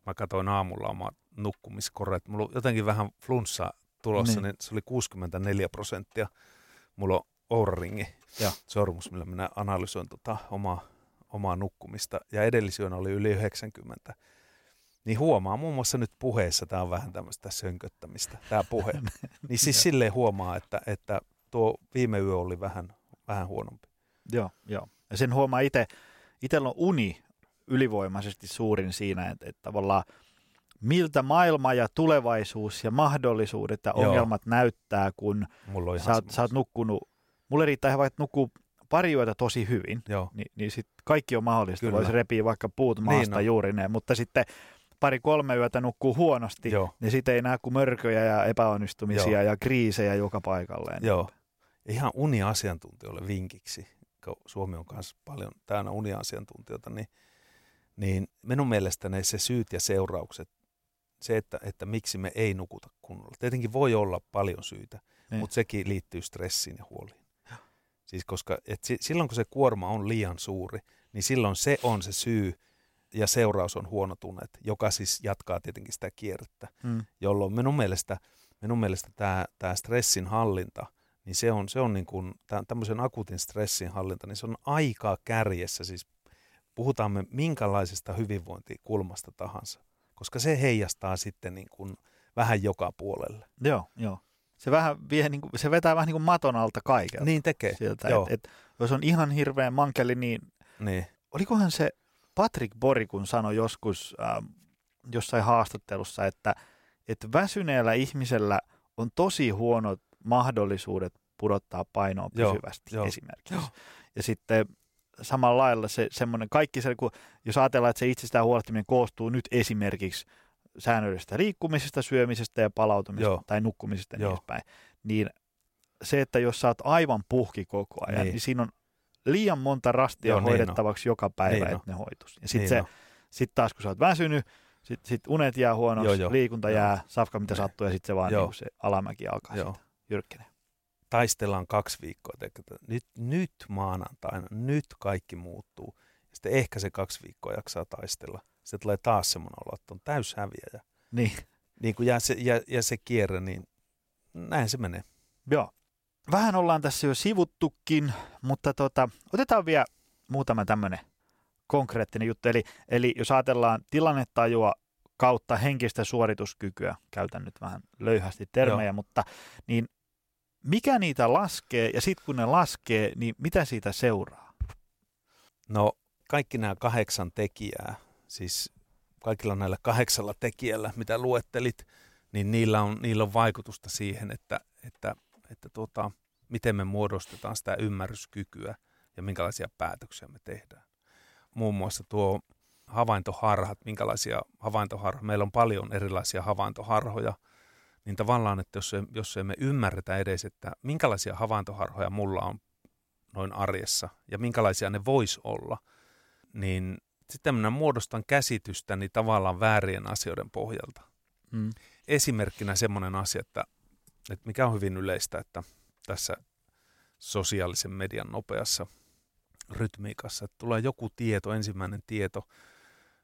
Mä katsoin aamulla oma nukkumiskoreet. Mulla on jotenkin vähän flunssa tulossa, Niin. niin. se oli 64 prosenttia. Mulla on Oura-ringi, sormus, millä minä analysoin tota omaa, omaa nukkumista. Ja edellisyönä oli yli 90. Niin huomaa muun muassa nyt puheessa, tämä on vähän tämmöistä sönköttämistä, tämä puhe. niin siis silleen huomaa, että, että tuo viime yö oli vähän, vähän huonompi. Joo, joo. Ja sen huomaa itse, itsellä on uni ylivoimaisesti suurin siinä, että, että tavallaan miltä maailma ja tulevaisuus ja mahdollisuudet ja Joo. ongelmat näyttää, kun Mulla sä, oot- sä oot nukkunut. Mulle riittää ihan vaikka nukkuu pari yötä tosi hyvin, Joo, niin, niin sit kaikki on mahdollista. Kyllä. Voisi repiä vaikka puut Niin maasta on. juurineen, mutta sitten pari-kolme yötä nukkuu huonosti, joo, niin sitten ei näe kuin mörköjä ja epäonnistumisia Joo. ja kriisejä joka paikalleen. joo. Ihan uniasiantuntijoille vinkiksi, kun Suomi on myös paljon täynnä uniasiantuntijoita, niin, niin minun mielestäni se syyt ja seuraukset, se, että, että miksi me ei nukuta kunnolla. Tietenkin voi olla paljon syitä, Niin. mutta sekin liittyy stressiin ja huoliin. Siis koska et si, silloin kun se kuorma on liian suuri, niin silloin se on se syy ja seuraus on huonot unet, joka siis jatkaa tietenkin sitä kierrettä. Mm. jolloin minun mielestä, minun mielestä tämä, tämä stressin hallinta, niin se on, se on niin kuin, tämmöisen akuutin stressin hallinta, niin se on aika kärjessä, siis puhutaan me minkälaisesta hyvinvointikulmasta tahansa, koska se heijastaa sitten niin kuin vähän joka puolelle. Joo, joo. Se, vähän vie, niin kuin, se vetää vähän niin kuin maton alta kaikelta Niin tekee, sieltä. joo. Et, et, jos on ihan hirveän mankeli, niin niin, olikohan se Patrick Borikun sanoi joskus äh, jossain haastattelussa, että, että väsyneellä ihmisellä on tosi huonot mahdollisuudet pudottaa painoa Joo, pysyvästi joo. esimerkiksi. Ja sitten samalla lailla se semmoinen kaikki se, kun, jos ajatellaan, että se itsestään huolehtiminen koostuu nyt esimerkiksi säännöllisestä liikkumisesta, syömisestä ja palautumisesta Joo. tai nukkumisesta ja niin Joo. edespäin, niin se, että jos sä oot aivan puhki koko ajan, niin, Niin. niin siinä on liian monta rastia Joo, Joo, niin on. hoidettavaksi joka päivä, Niin niin on. että ne hoitus. Ja sitten niin sit taas kun sä oot väsynyt, sitten sit unet jää huonoksi, Joo, joo. liikunta Joo. jää, safka mitä Niin. sattuu ja sitten se vaan Joo. niin se alamäki alkaa Joo. sitten jyrkkenee. taistellaan kaksi viikkoa, nyt, nyt maanantaina, nyt kaikki muuttuu. Ja sitten ehkä se kaksi viikkoa jaksaa taistella. Sitten tulee taas semmoinen olo, että on täys häviäjä. Niin, Niin kun jää se, jää, jää se kierre, niin näin se menee. joo. Vähän ollaan tässä jo sivuttukin, mutta tota, otetaan vielä muutama tämmöinen konkreettinen juttu. Eli, eli jos ajatellaan tilannetajua kautta henkistä suorituskykyä, käytän nyt vähän löyhästi termejä, Joo. mutta niin mikä niitä laskee ja sitten kun ne laskee, niin mitä siitä seuraa? No kaikki nämä kahdeksan tekijää, siis kaikilla näillä kahdeksalla tekijällä, mitä luettelit, niin niillä on, niillä on vaikutusta siihen, että, että, että tuota, miten me muodostetaan sitä ymmärryskykyä ja minkälaisia päätöksiä me tehdään. Muun muassa tuo havaintoharhat, minkälaisia havaintoharhoja, meillä on paljon erilaisia havaintoharhoja, niin tavallaan, että jos, jos emme ymmärretä edes, että minkälaisia havaintoharhoja mulla on noin arjessa ja minkälaisia ne vois olla, niin sitten minä muodostan käsitystäni tavallaan väärien asioiden pohjalta. Mm. Esimerkkinä semmoinen asia, että, että mikä on hyvin yleistä, että tässä sosiaalisen median nopeassa rytmiikassa, että tulee joku tieto, ensimmäinen tieto,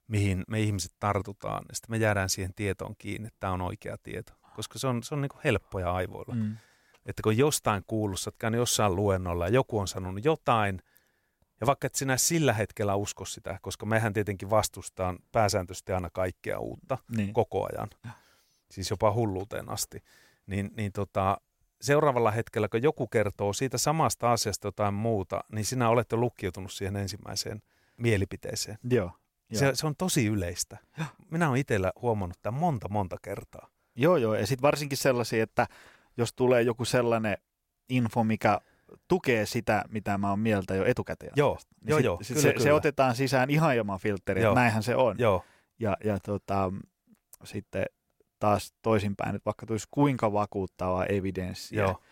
mihin me ihmiset tartutaan, ja sitten me jäädään siihen tietoon kiinni, että tämä on oikea tieto, koska se on, se on niin kuin helppoja aivoilla. Mm. Että kun jostain kuullut, sä oot käynyt jossain luennolla ja joku on sanonut jotain, ja vaikka et sinä sillä hetkellä usko sitä, koska mehän tietenkin vastustaan pääsääntöisesti aina kaikkea uutta Niin. koko ajan, siis jopa hulluuteen asti, niin, niin tota, seuraavalla hetkellä, kun joku kertoo siitä samasta asiasta jotain muuta, niin sinä olette lukkiutunut siihen ensimmäiseen mielipiteeseen. Joo. Joo. Se, se on tosi yleistä. Minä olen itsellä huomannut tämän monta, monta kertaa. Joo, joo. Ja sitten varsinkin sellaisia, että jos tulee joku sellainen info, mikä tukee sitä, mitä mä oon mieltä jo etukäteen. Joo, niin joo, sit, joo, sit kyllä, se, kyllä. se otetaan sisään ihan ilman filtteriä, Joo. että näinhän se on. Joo, Ja, ja tota, sitten taas toisinpäin, että vaikka tulisi kuinka vakuuttavaa evidenssiä joo,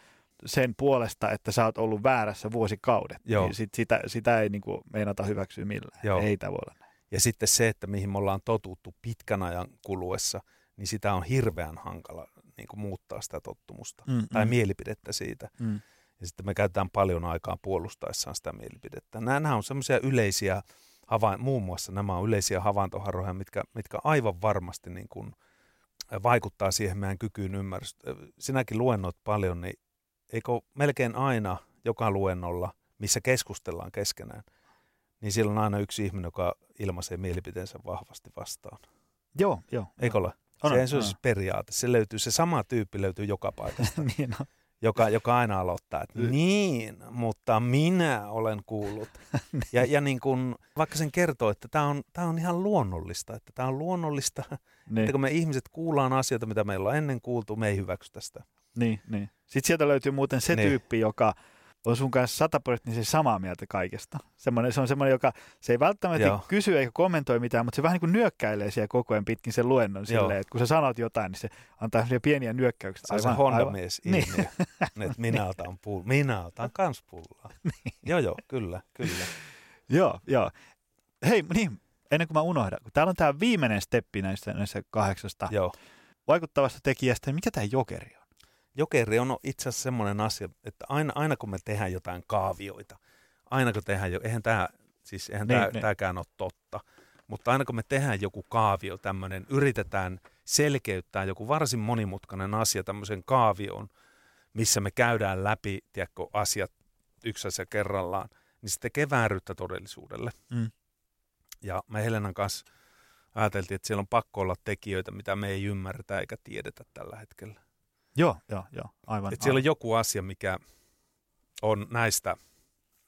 sen puolesta, että sä oot ollut väärässä vuosikaudet, Joo. niin sit sitä, sitä ei niin kuin meinata hyväksyä millään. Joo. Ei tämä voi olla näin. Ja sitten se, että mihin me ollaan totuttu pitkän ajan kuluessa, niin sitä on hirveän hankala niin kuin muuttaa sitä tottumusta Mm, tai mm. mielipidettä siitä. Mm. Ja sitten me käytetään paljon aikaa puolustaessaan sitä mielipidettä. Nämä on semmoisia yleisiä, havain, muun muassa nämä on yleisiä havaintoharroja, mitkä, mitkä aivan varmasti niin kuin vaikuttaa siihen meidän kykyyn ymmärrystä. Sinäkin luennoit paljon, niin eikö melkein aina joka luennolla, missä keskustellaan keskenään, niin siellä on aina yksi ihminen, joka ilmaisee mielipiteensä vahvasti vastaan. Joo, joo. Eikö ole? On, se on, on on. se periaate. Se löytyy, se sama tyyppi löytyy joka paikasta, niin no. joka, joka aina aloittaa, että niin, mutta minä olen kuullut. ja, ja niin kun, vaikka sen kertoo, että tämä on, tää on ihan luonnollista, että tämä on luonnollista, niin, että kun me ihmiset kuullaan asioita, mitä meillä on ennen kuultu, me ei hyväksy tästä. niin, niin. Sitten sieltä löytyy muuten se Niin. tyyppi, joka on sun kanssa sataprosenttisesti samaa mieltä kaikesta. Semmoinen, se on semmoinen, joka se ei välttämättä Joo. kysy eikä kommentoi mitään, mutta se vähän niin kuin nyökkäilee siellä koko ajan pitkin sen luennon Joo. silleen, että kun sä sanot jotain, niin se antaa semmoisia pieniä nyökkäyksiä. Se on se Honda-mies Niin. että minä otan, pull- minä otan kans pullaa. Joo, joo, kyllä, kyllä. Joo, joo. Hei, niin, ennen kuin mä unohdan, kun täällä on tämä viimeinen steppi näistä, näistä kahdeksasta Joo. vaikuttavasta tekijästä, niin mikä tämä jokeri on? Jokeri on itse asiassa semmoinen asia, että aina, aina kun me tehdään jotain kaavioita, aina kun tehdään, jo, eihän tämä, siis eihän Niin, tämä, niin. tämäkään ole totta, mutta aina kun me tehdään joku kaavio tämmöinen, yritetään selkeyttää joku varsin monimutkainen asia tämmöisen kaavioon, missä me käydään läpi, tiedätkö, asiat yksi asia kerrallaan, niin se tekee vääryyttä todellisuudelle. Mm. Ja me Helenan kanssa ajateltiin, että siellä on pakko olla tekijöitä, mitä me ei ymmärretä eikä tiedetä tällä hetkellä. Joo, joo, joo, aivan. Että siellä on joku asia, mikä on näistä,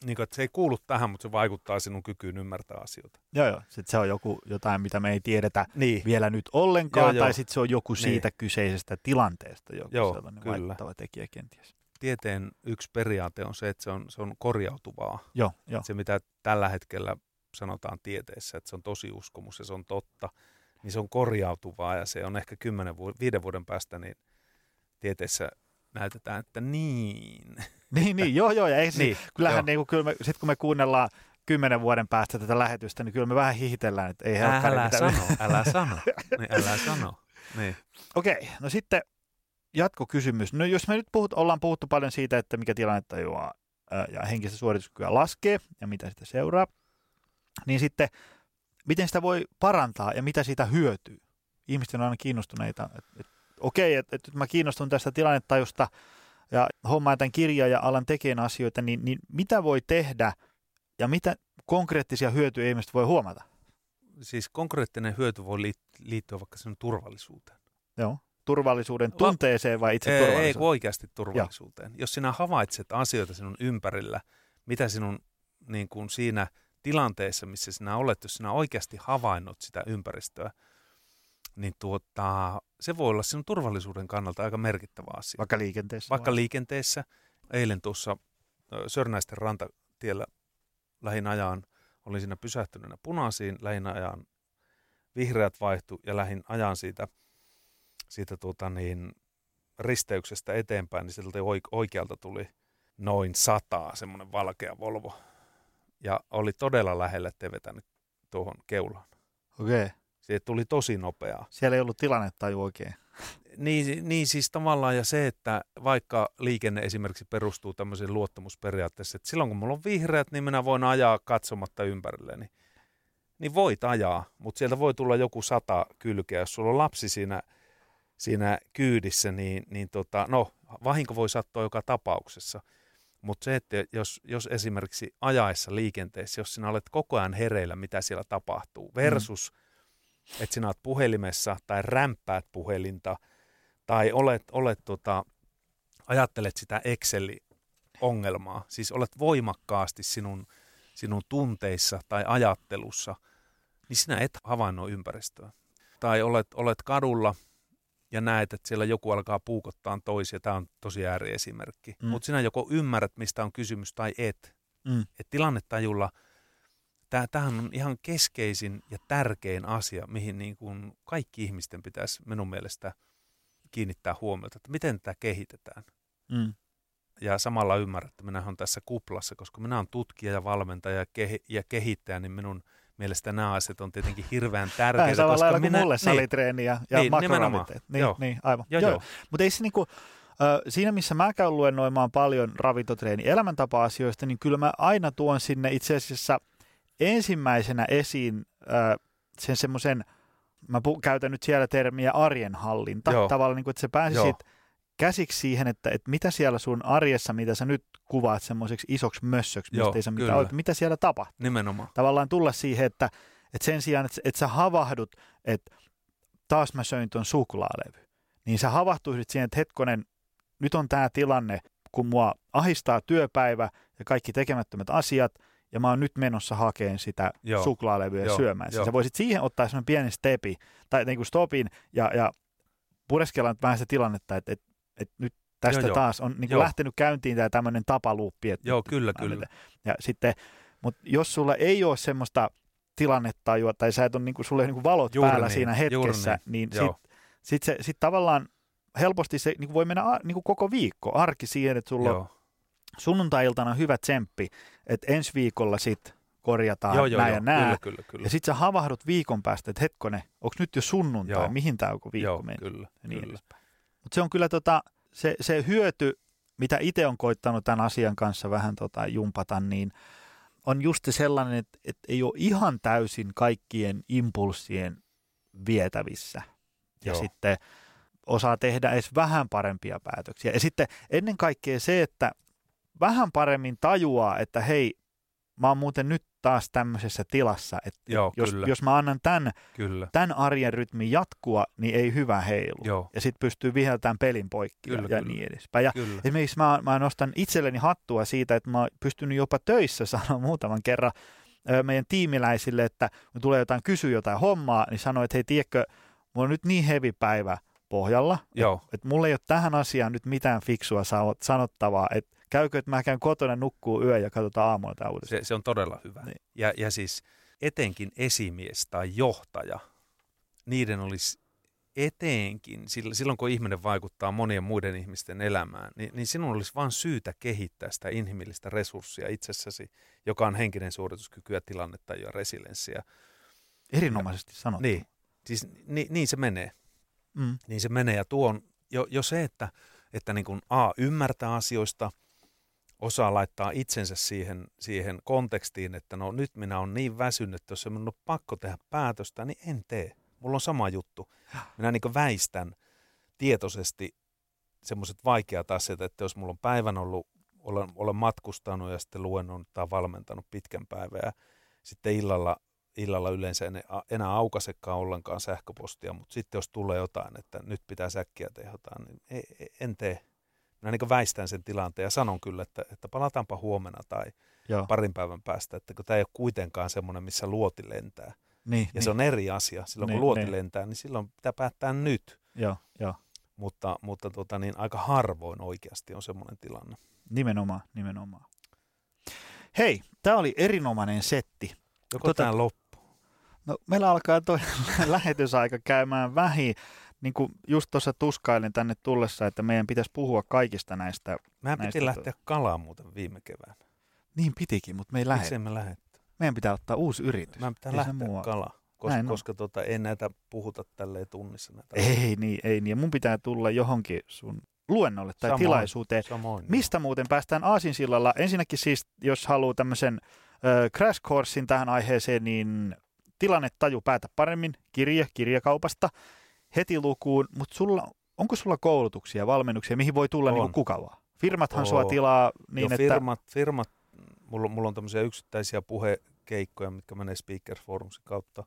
niin kuin, että se ei kuulu tähän, mutta se vaikuttaa sinun kykyyn ymmärtää asioita. Joo, joo. Sitten se on joku, jotain, mitä me ei tiedetä Niin, vielä nyt ollenkaan, Joo, tai sitten se on joku Niin. siitä kyseisestä tilanteesta, joku Joo, sellainen kyllä. vaikuttava tekijä kenties. tieteen yksi periaate on se, että se on, se on korjautuvaa. Joo, joo. Se, mitä tällä hetkellä sanotaan tieteessä, että se on tosi uskomus ja se on totta, niin se on korjautuvaa ja se on ehkä kymmenen vuoden, viiden vuoden päästä, niin tieteessä näytetään, että niin. Niin, niin, joo, joo. Ja ei, niin, kyllähän joo. niin kuin, kyllä me, sit kun me kuunnellaan kymmenen vuoden päästä tätä lähetystä, niin kyllä me vähän hihitellään, että ei Älä mitä- sano, älä sano, niin älä sano. Niin. Okei, no sitten jatkokysymys. No jos me nyt puhut, ollaan puhuttu paljon siitä, että mikä tilannetajua ää, ja henkistä suorituskykyä laskee ja mitä sitä seuraa, niin sitten miten sitä voi parantaa ja mitä siitä hyötyy? Ihmiset on aina kiinnostuneita, että okei, että et, mä kiinnostun tästä tilannetajusta ja hommaan tämän kirjaa ja alan tekemään asioita, niin, niin mitä voi tehdä ja mitä konkreettisia hyötyjä ihmiset voi huomata? Siis konkreettinen hyöty voi liit- liittyä vaikka sinun turvallisuuteen. Joo. Turvallisuuden Va- tunteeseen vai itse Ei, ei turvallisuuteen? kun oikeasti turvallisuuteen. Jos sinä havaitset asioita sinun ympärillä, mitä sinun niin kuin siinä tilanteessa, missä sinä olet, jos sinä oikeasti havainnot sitä ympäristöä, niin tuota, se voi olla sinun turvallisuuden kannalta aika merkittävä asia. Vaikka liikenteessä? Vaikka vai? liikenteessä, eilen tuossa Sörnäisten rantatiellä lähin ajan, olin siinä pysähtyneenä punaisiin, lähin ajan vihreät vaihtu ja lähin ajan siitä, siitä tuota niin, risteyksestä eteenpäin, niin sieltä oik- oikealta tuli noin sataa, semmoinen valkea Volvo. Ja oli todella lähellä, ettei vetänyt tuohon keulaan. Okei. Se tuli tosi nopeaa. Siellä ei ollut tilannetaju oikein. Niin, niin siis tavallaan ja se, että vaikka liikenne esimerkiksi perustuu tämmöiseen luottamusperiaatteeseen, että silloin kun mulla on vihreät, niin minä voin ajaa katsomatta ympärilleni. Niin voit ajaa, mutta sieltä voi tulla joku sata kylkeä. Jos sulla on lapsi siinä, siinä kyydissä, niin, niin tota, no, vahinko voi sattua joka tapauksessa. Mutta se, että jos, jos esimerkiksi ajaessa liikenteessä, jos sinä olet koko ajan hereillä, mitä siellä tapahtuu, versus mm. Että sinä olet puhelimessa tai rämppäät puhelinta, tai olet, olet tota, ajattelet sitä Excel-ongelmaa, siis olet voimakkaasti sinun, sinun tunteissa tai ajattelussa, niin sinä et havainnoi ympäristöä. Tai olet, olet kadulla ja näet, että siellä joku alkaa puukottaa toisia. Tämä on tosi ääriesimerkki. Mm. Mutta sinä joko ymmärrät, mistä on kysymys, tai et. Mm. Et tilannetajulla, tämähän on ihan keskeisin ja tärkein asia, mihin niin kuin kaikki ihmisten pitäisi minun mielestä kiinnittää huomiota, että miten tätä kehitetään. Mm. Ja samalla ymmärrät, että minä olen tässä kuplassa, koska minä olen tutkija ja valmentaja ja, kehi- ja kehittäjä, niin minun – mielestä nämä asiat on tietenkin hirveän tärkeitä. Vähän koska minä, mulle niin, salitreeni ja, ja niin, Niin, joo. niin, aivan. Joo, joo. joo. Mutta ei se niinku, siinä missä mä käyn luennoimaan paljon ravintotreeni elämäntapa-asioista, niin kyllä mä aina tuon sinne itse asiassa ensimmäisenä esiin äh, sen semmoisen, mä pu- käytän nyt siellä termiä arjenhallinta, Joo. tavallaan niin kuin, että sä pääsisit Joo käsiksi siihen, että, että mitä siellä sun arjessa, mitä sä nyt kuvaat semmoiseksi isoksi mössöksi, mistä Joo, ei mitä, oikein, mitä siellä tapahtuu. Nimenomaan. Tavallaan tulla siihen, että, että sen sijaan, että, että sä havahdut, että taas mä söin ton suklaalevy, niin sä havahtuisit siihen, että hetkonen, nyt on tämä tilanne, kun mua ahistaa työpäivä ja kaikki tekemättömät asiat, ja mä oon nyt menossa hakeen sitä Joo. suklaalevyä Joo. syömään. Siis sä voisit siihen ottaa semmoinen pieni stepi, tai niin kuin stopin, ja, ja pureskella vähän sitä tilannetta, että, että että nyt tästä joo, taas on niin lähtenyt käyntiin tämä tämmöinen tapaluuppi. Että joo, kyllä, kyllä. Ja sitten, mutta jos sulla ei ole semmoista tilannetajua, tai sä et ole, niin kuin, sulla ei niin valot juuri päällä niin, siinä hetkessä, niin, niin sitten sit se sit tavallaan helposti se niin kuin voi mennä niin kuin koko viikko, arki siihen, että sulla joo. on sunnuntai-iltana hyvä tsemppi, että ensi viikolla sitten korjataan joo, joo, näin joo, ja näin. Kyllä, kyllä, kyllä. Ja sitten sä havahdut viikon päästä, että hetkonen, onko nyt jo sunnuntai, joo. mihin tämä viikko joo, meni? Kyllä, niin kyllä. Mutta se on kyllä tota, se, se hyöty, mitä itse on koittanut tämän asian kanssa vähän tota jumpata, niin on just sellainen, että, että ei ole ihan täysin kaikkien impulssien vietävissä. Ja Joo. sitten osaa tehdä edes vähän parempia päätöksiä. Ja sitten ennen kaikkea se, että vähän paremmin tajuaa, että hei, mä oon muuten nyt taas tämmöisessä tilassa, että Joo, jos, kyllä. jos mä annan tämän, kyllä. tämän arjen rytmin jatkua, niin ei hyvä heilu. Joo. Ja sitten pystyy viheltämään pelin poikki kyllä, ja, kyllä. niin edespäin. Ja kyllä. esimerkiksi mä, mä nostan itselleni hattua siitä, että mä oon pystynyt jopa töissä sanoa muutaman kerran meidän tiimiläisille, että kun tulee jotain, kysyä jotain hommaa, niin sanoo, että hei, tiedätkö, mulla on nyt niin hevi päivä pohjalla, että et mulla ei ole tähän asiaan nyt mitään fiksua sanottavaa, että käykö, että mä käyn kotona, nukkuu yö ja katsotaan aamulla tämä Se, se on todella hyvä. Niin. Ja, ja siis etenkin esimies tai johtaja, niiden olisi etenkin, silloin kun ihminen vaikuttaa monien muiden ihmisten elämään, niin, niin sinun olisi vain syytä kehittää sitä inhimillistä resurssia itsessäsi, joka on henkinen suorituskyky ja tilannetta ja resilienssiä. Erinomaisesti sanottu. Niin, siis, niin, niin se menee. Mm. Niin se menee ja tuo on jo, jo se, että, että niin kuin A, ymmärtää asioista – osaa laittaa itsensä siihen, siihen kontekstiin, että no nyt minä olen niin väsynyt, että jos minun on pakko tehdä päätöstä, niin en tee. Mulla on sama juttu. Minä niin väistän tietoisesti semmoiset vaikeat asiat, että jos mulla on päivän ollut, olen, olen matkustanut ja sitten luennon tai valmentanut pitkän päivän ja sitten illalla, illalla yleensä en enää aukasekaan ollenkaan sähköpostia, mutta sitten jos tulee jotain, että nyt pitää säkkiä tehdä jotain, niin en tee minä niin väistän sen tilanteen ja sanon kyllä, että, että palataanpa huomenna tai Joo. parin päivän päästä, että kun tämä ei ole kuitenkaan semmoinen, missä luoti lentää. Niin, ja niin. se on eri asia. Silloin niin, kun luoti niin. lentää, niin silloin pitää päättää nyt. Joo, jo. Mutta, mutta tota, niin aika harvoin oikeasti on semmoinen tilanne. Nimenomaan, nimenomaan. Hei, tämä oli erinomainen setti. Joko tota, tämä loppu? No, meillä alkaa tuo lähetysaika käymään vähin niin kuin just tuossa tuskailin tänne tullessa, että meidän pitäisi puhua kaikista näistä. Mä piti näistä lähteä kalaan muuten viime keväänä. Niin pitikin, mutta me ei lähde. me lähdetty? Meidän pitää ottaa uusi yritys. Mä pitää ei lähteä kalaan, koska, koska tota, ei näitä puhuta tälleen tunnissa. Näitä ei niin, ei niin. Ja mun pitää tulla johonkin sun luennolle tai samoin, tilaisuuteen. Samoin, Mistä muuten päästään Aasinsillalla? Ensinnäkin siis, jos haluaa tämmöisen äh, crash coursein tähän aiheeseen, niin tilannetaju päätä paremmin, kirje kirjakaupasta heti lukuun, mutta sulla, onko sulla koulutuksia, valmennuksia, mihin voi tulla niin kuka vaan? Firmathan Oo. sua tilaa niin, Joo, että... Firmat, firmat mulla, mulla on tämmöisiä yksittäisiä puhekeikkoja, mitkä menee Speaker Forumsin kautta.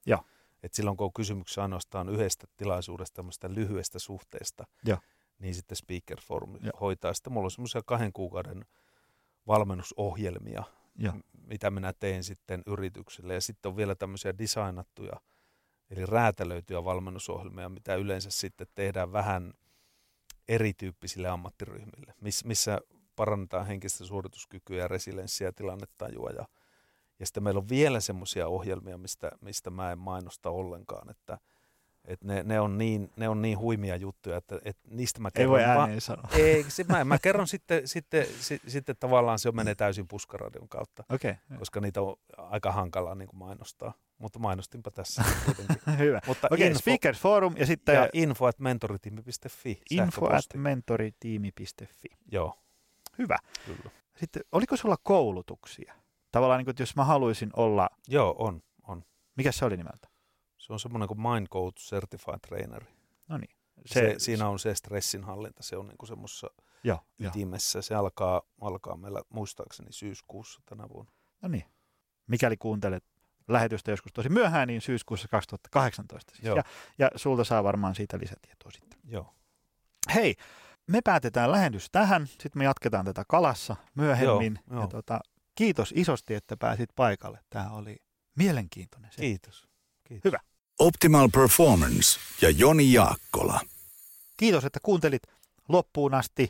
Et silloin kun on kysymyksessä ainoastaan yhdestä tilaisuudesta, tämmöistä lyhyestä suhteesta, Joo. niin sitten Speaker Forum Joo. hoitaa. Sitten mulla on semmoisia kahden kuukauden valmennusohjelmia, m- mitä minä teen sitten yrityksille. Ja sitten on vielä tämmöisiä designattuja, eli räätälöityjä valmennusohjelmia, mitä yleensä sitten tehdään vähän erityyppisille ammattiryhmille, miss, missä parannetaan henkistä suorituskykyä ja resilienssiä ja tilannetajua. Ja, ja sitten meillä on vielä semmoisia ohjelmia, mistä, mistä mä en mainosta ollenkaan, että et ne, ne, on niin, ne on niin huimia juttuja, että, että niistä mä Ei kerron voi va- ääneen sanoa. ei, se, mä, mä kerron sitten, sitten, sitten, sitten tavallaan se menee täysin puskaradion kautta, okay. koska niitä on aika hankalaa niin kuin mainostaa. Mutta mainostinpa tässä hyvä. Mutta Okei, okay, info, Speakers Forum ja sitten ja info at mentoritiimi.fi. info at mentoritiimi.fi. Joo, Hyvä. kyllä. Sitten, oliko sulla koulutuksia? Tavallaan, niin kuin, että jos mä haluaisin olla, Joo, on, on. mikä se oli nimeltä? Se on semmoinen kuin Mind Coach Certified Trainer. No niin. Se, se, siinä on se stressinhallinta, se on niin semmoisessa ytimessä. Se alkaa, alkaa meillä muistaakseni syyskuussa tänä vuonna. No niin. Mikäli kuuntelet lähetystä joskus tosi myöhään, niin syyskuussa 2018. Siis. Joo. Ja, ja sulta saa varmaan siitä lisätietoa sitten. Joo. Hei, me päätetään lähetys tähän. Sitten me jatketaan tätä kalassa myöhemmin. Joo, joo. Ja tota, kiitos isosti, että pääsit paikalle. Tämä oli mielenkiintoinen. Se. Kiitos. Kiitos. Hyvä. Optimal Performance ja Joni Jaakkola. Kiitos, että kuuntelit loppuun asti.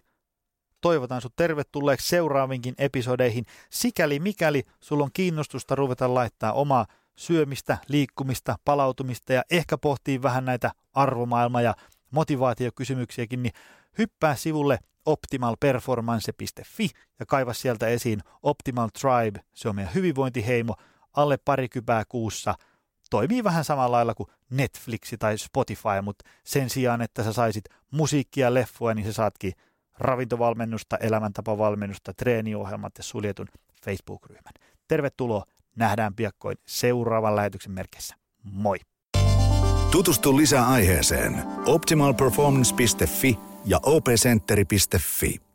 Toivotan sinut tervetulleeksi seuraavinkin episodeihin. Sikäli mikäli sulla on kiinnostusta ruveta laittaa omaa syömistä, liikkumista, palautumista ja ehkä pohtii vähän näitä arvomaailma- ja motivaatiokysymyksiäkin, niin hyppää sivulle optimalperformance.fi ja kaiva sieltä esiin Optimal Tribe. Se on meidän hyvinvointiheimo alle parikymppää kuussa – toimii vähän samalla lailla kuin Netflixi tai Spotify, mutta sen sijaan, että sä saisit musiikkia, leffoja, niin sä saatkin ravintovalmennusta, elämäntapavalmennusta, treeniohjelmat ja suljetun Facebook-ryhmän. Tervetuloa, nähdään piakkoin seuraavan lähetyksen merkeissä. Moi! Tutustu lisää aiheeseen optimalperformance.fi ja opcenteri.fi.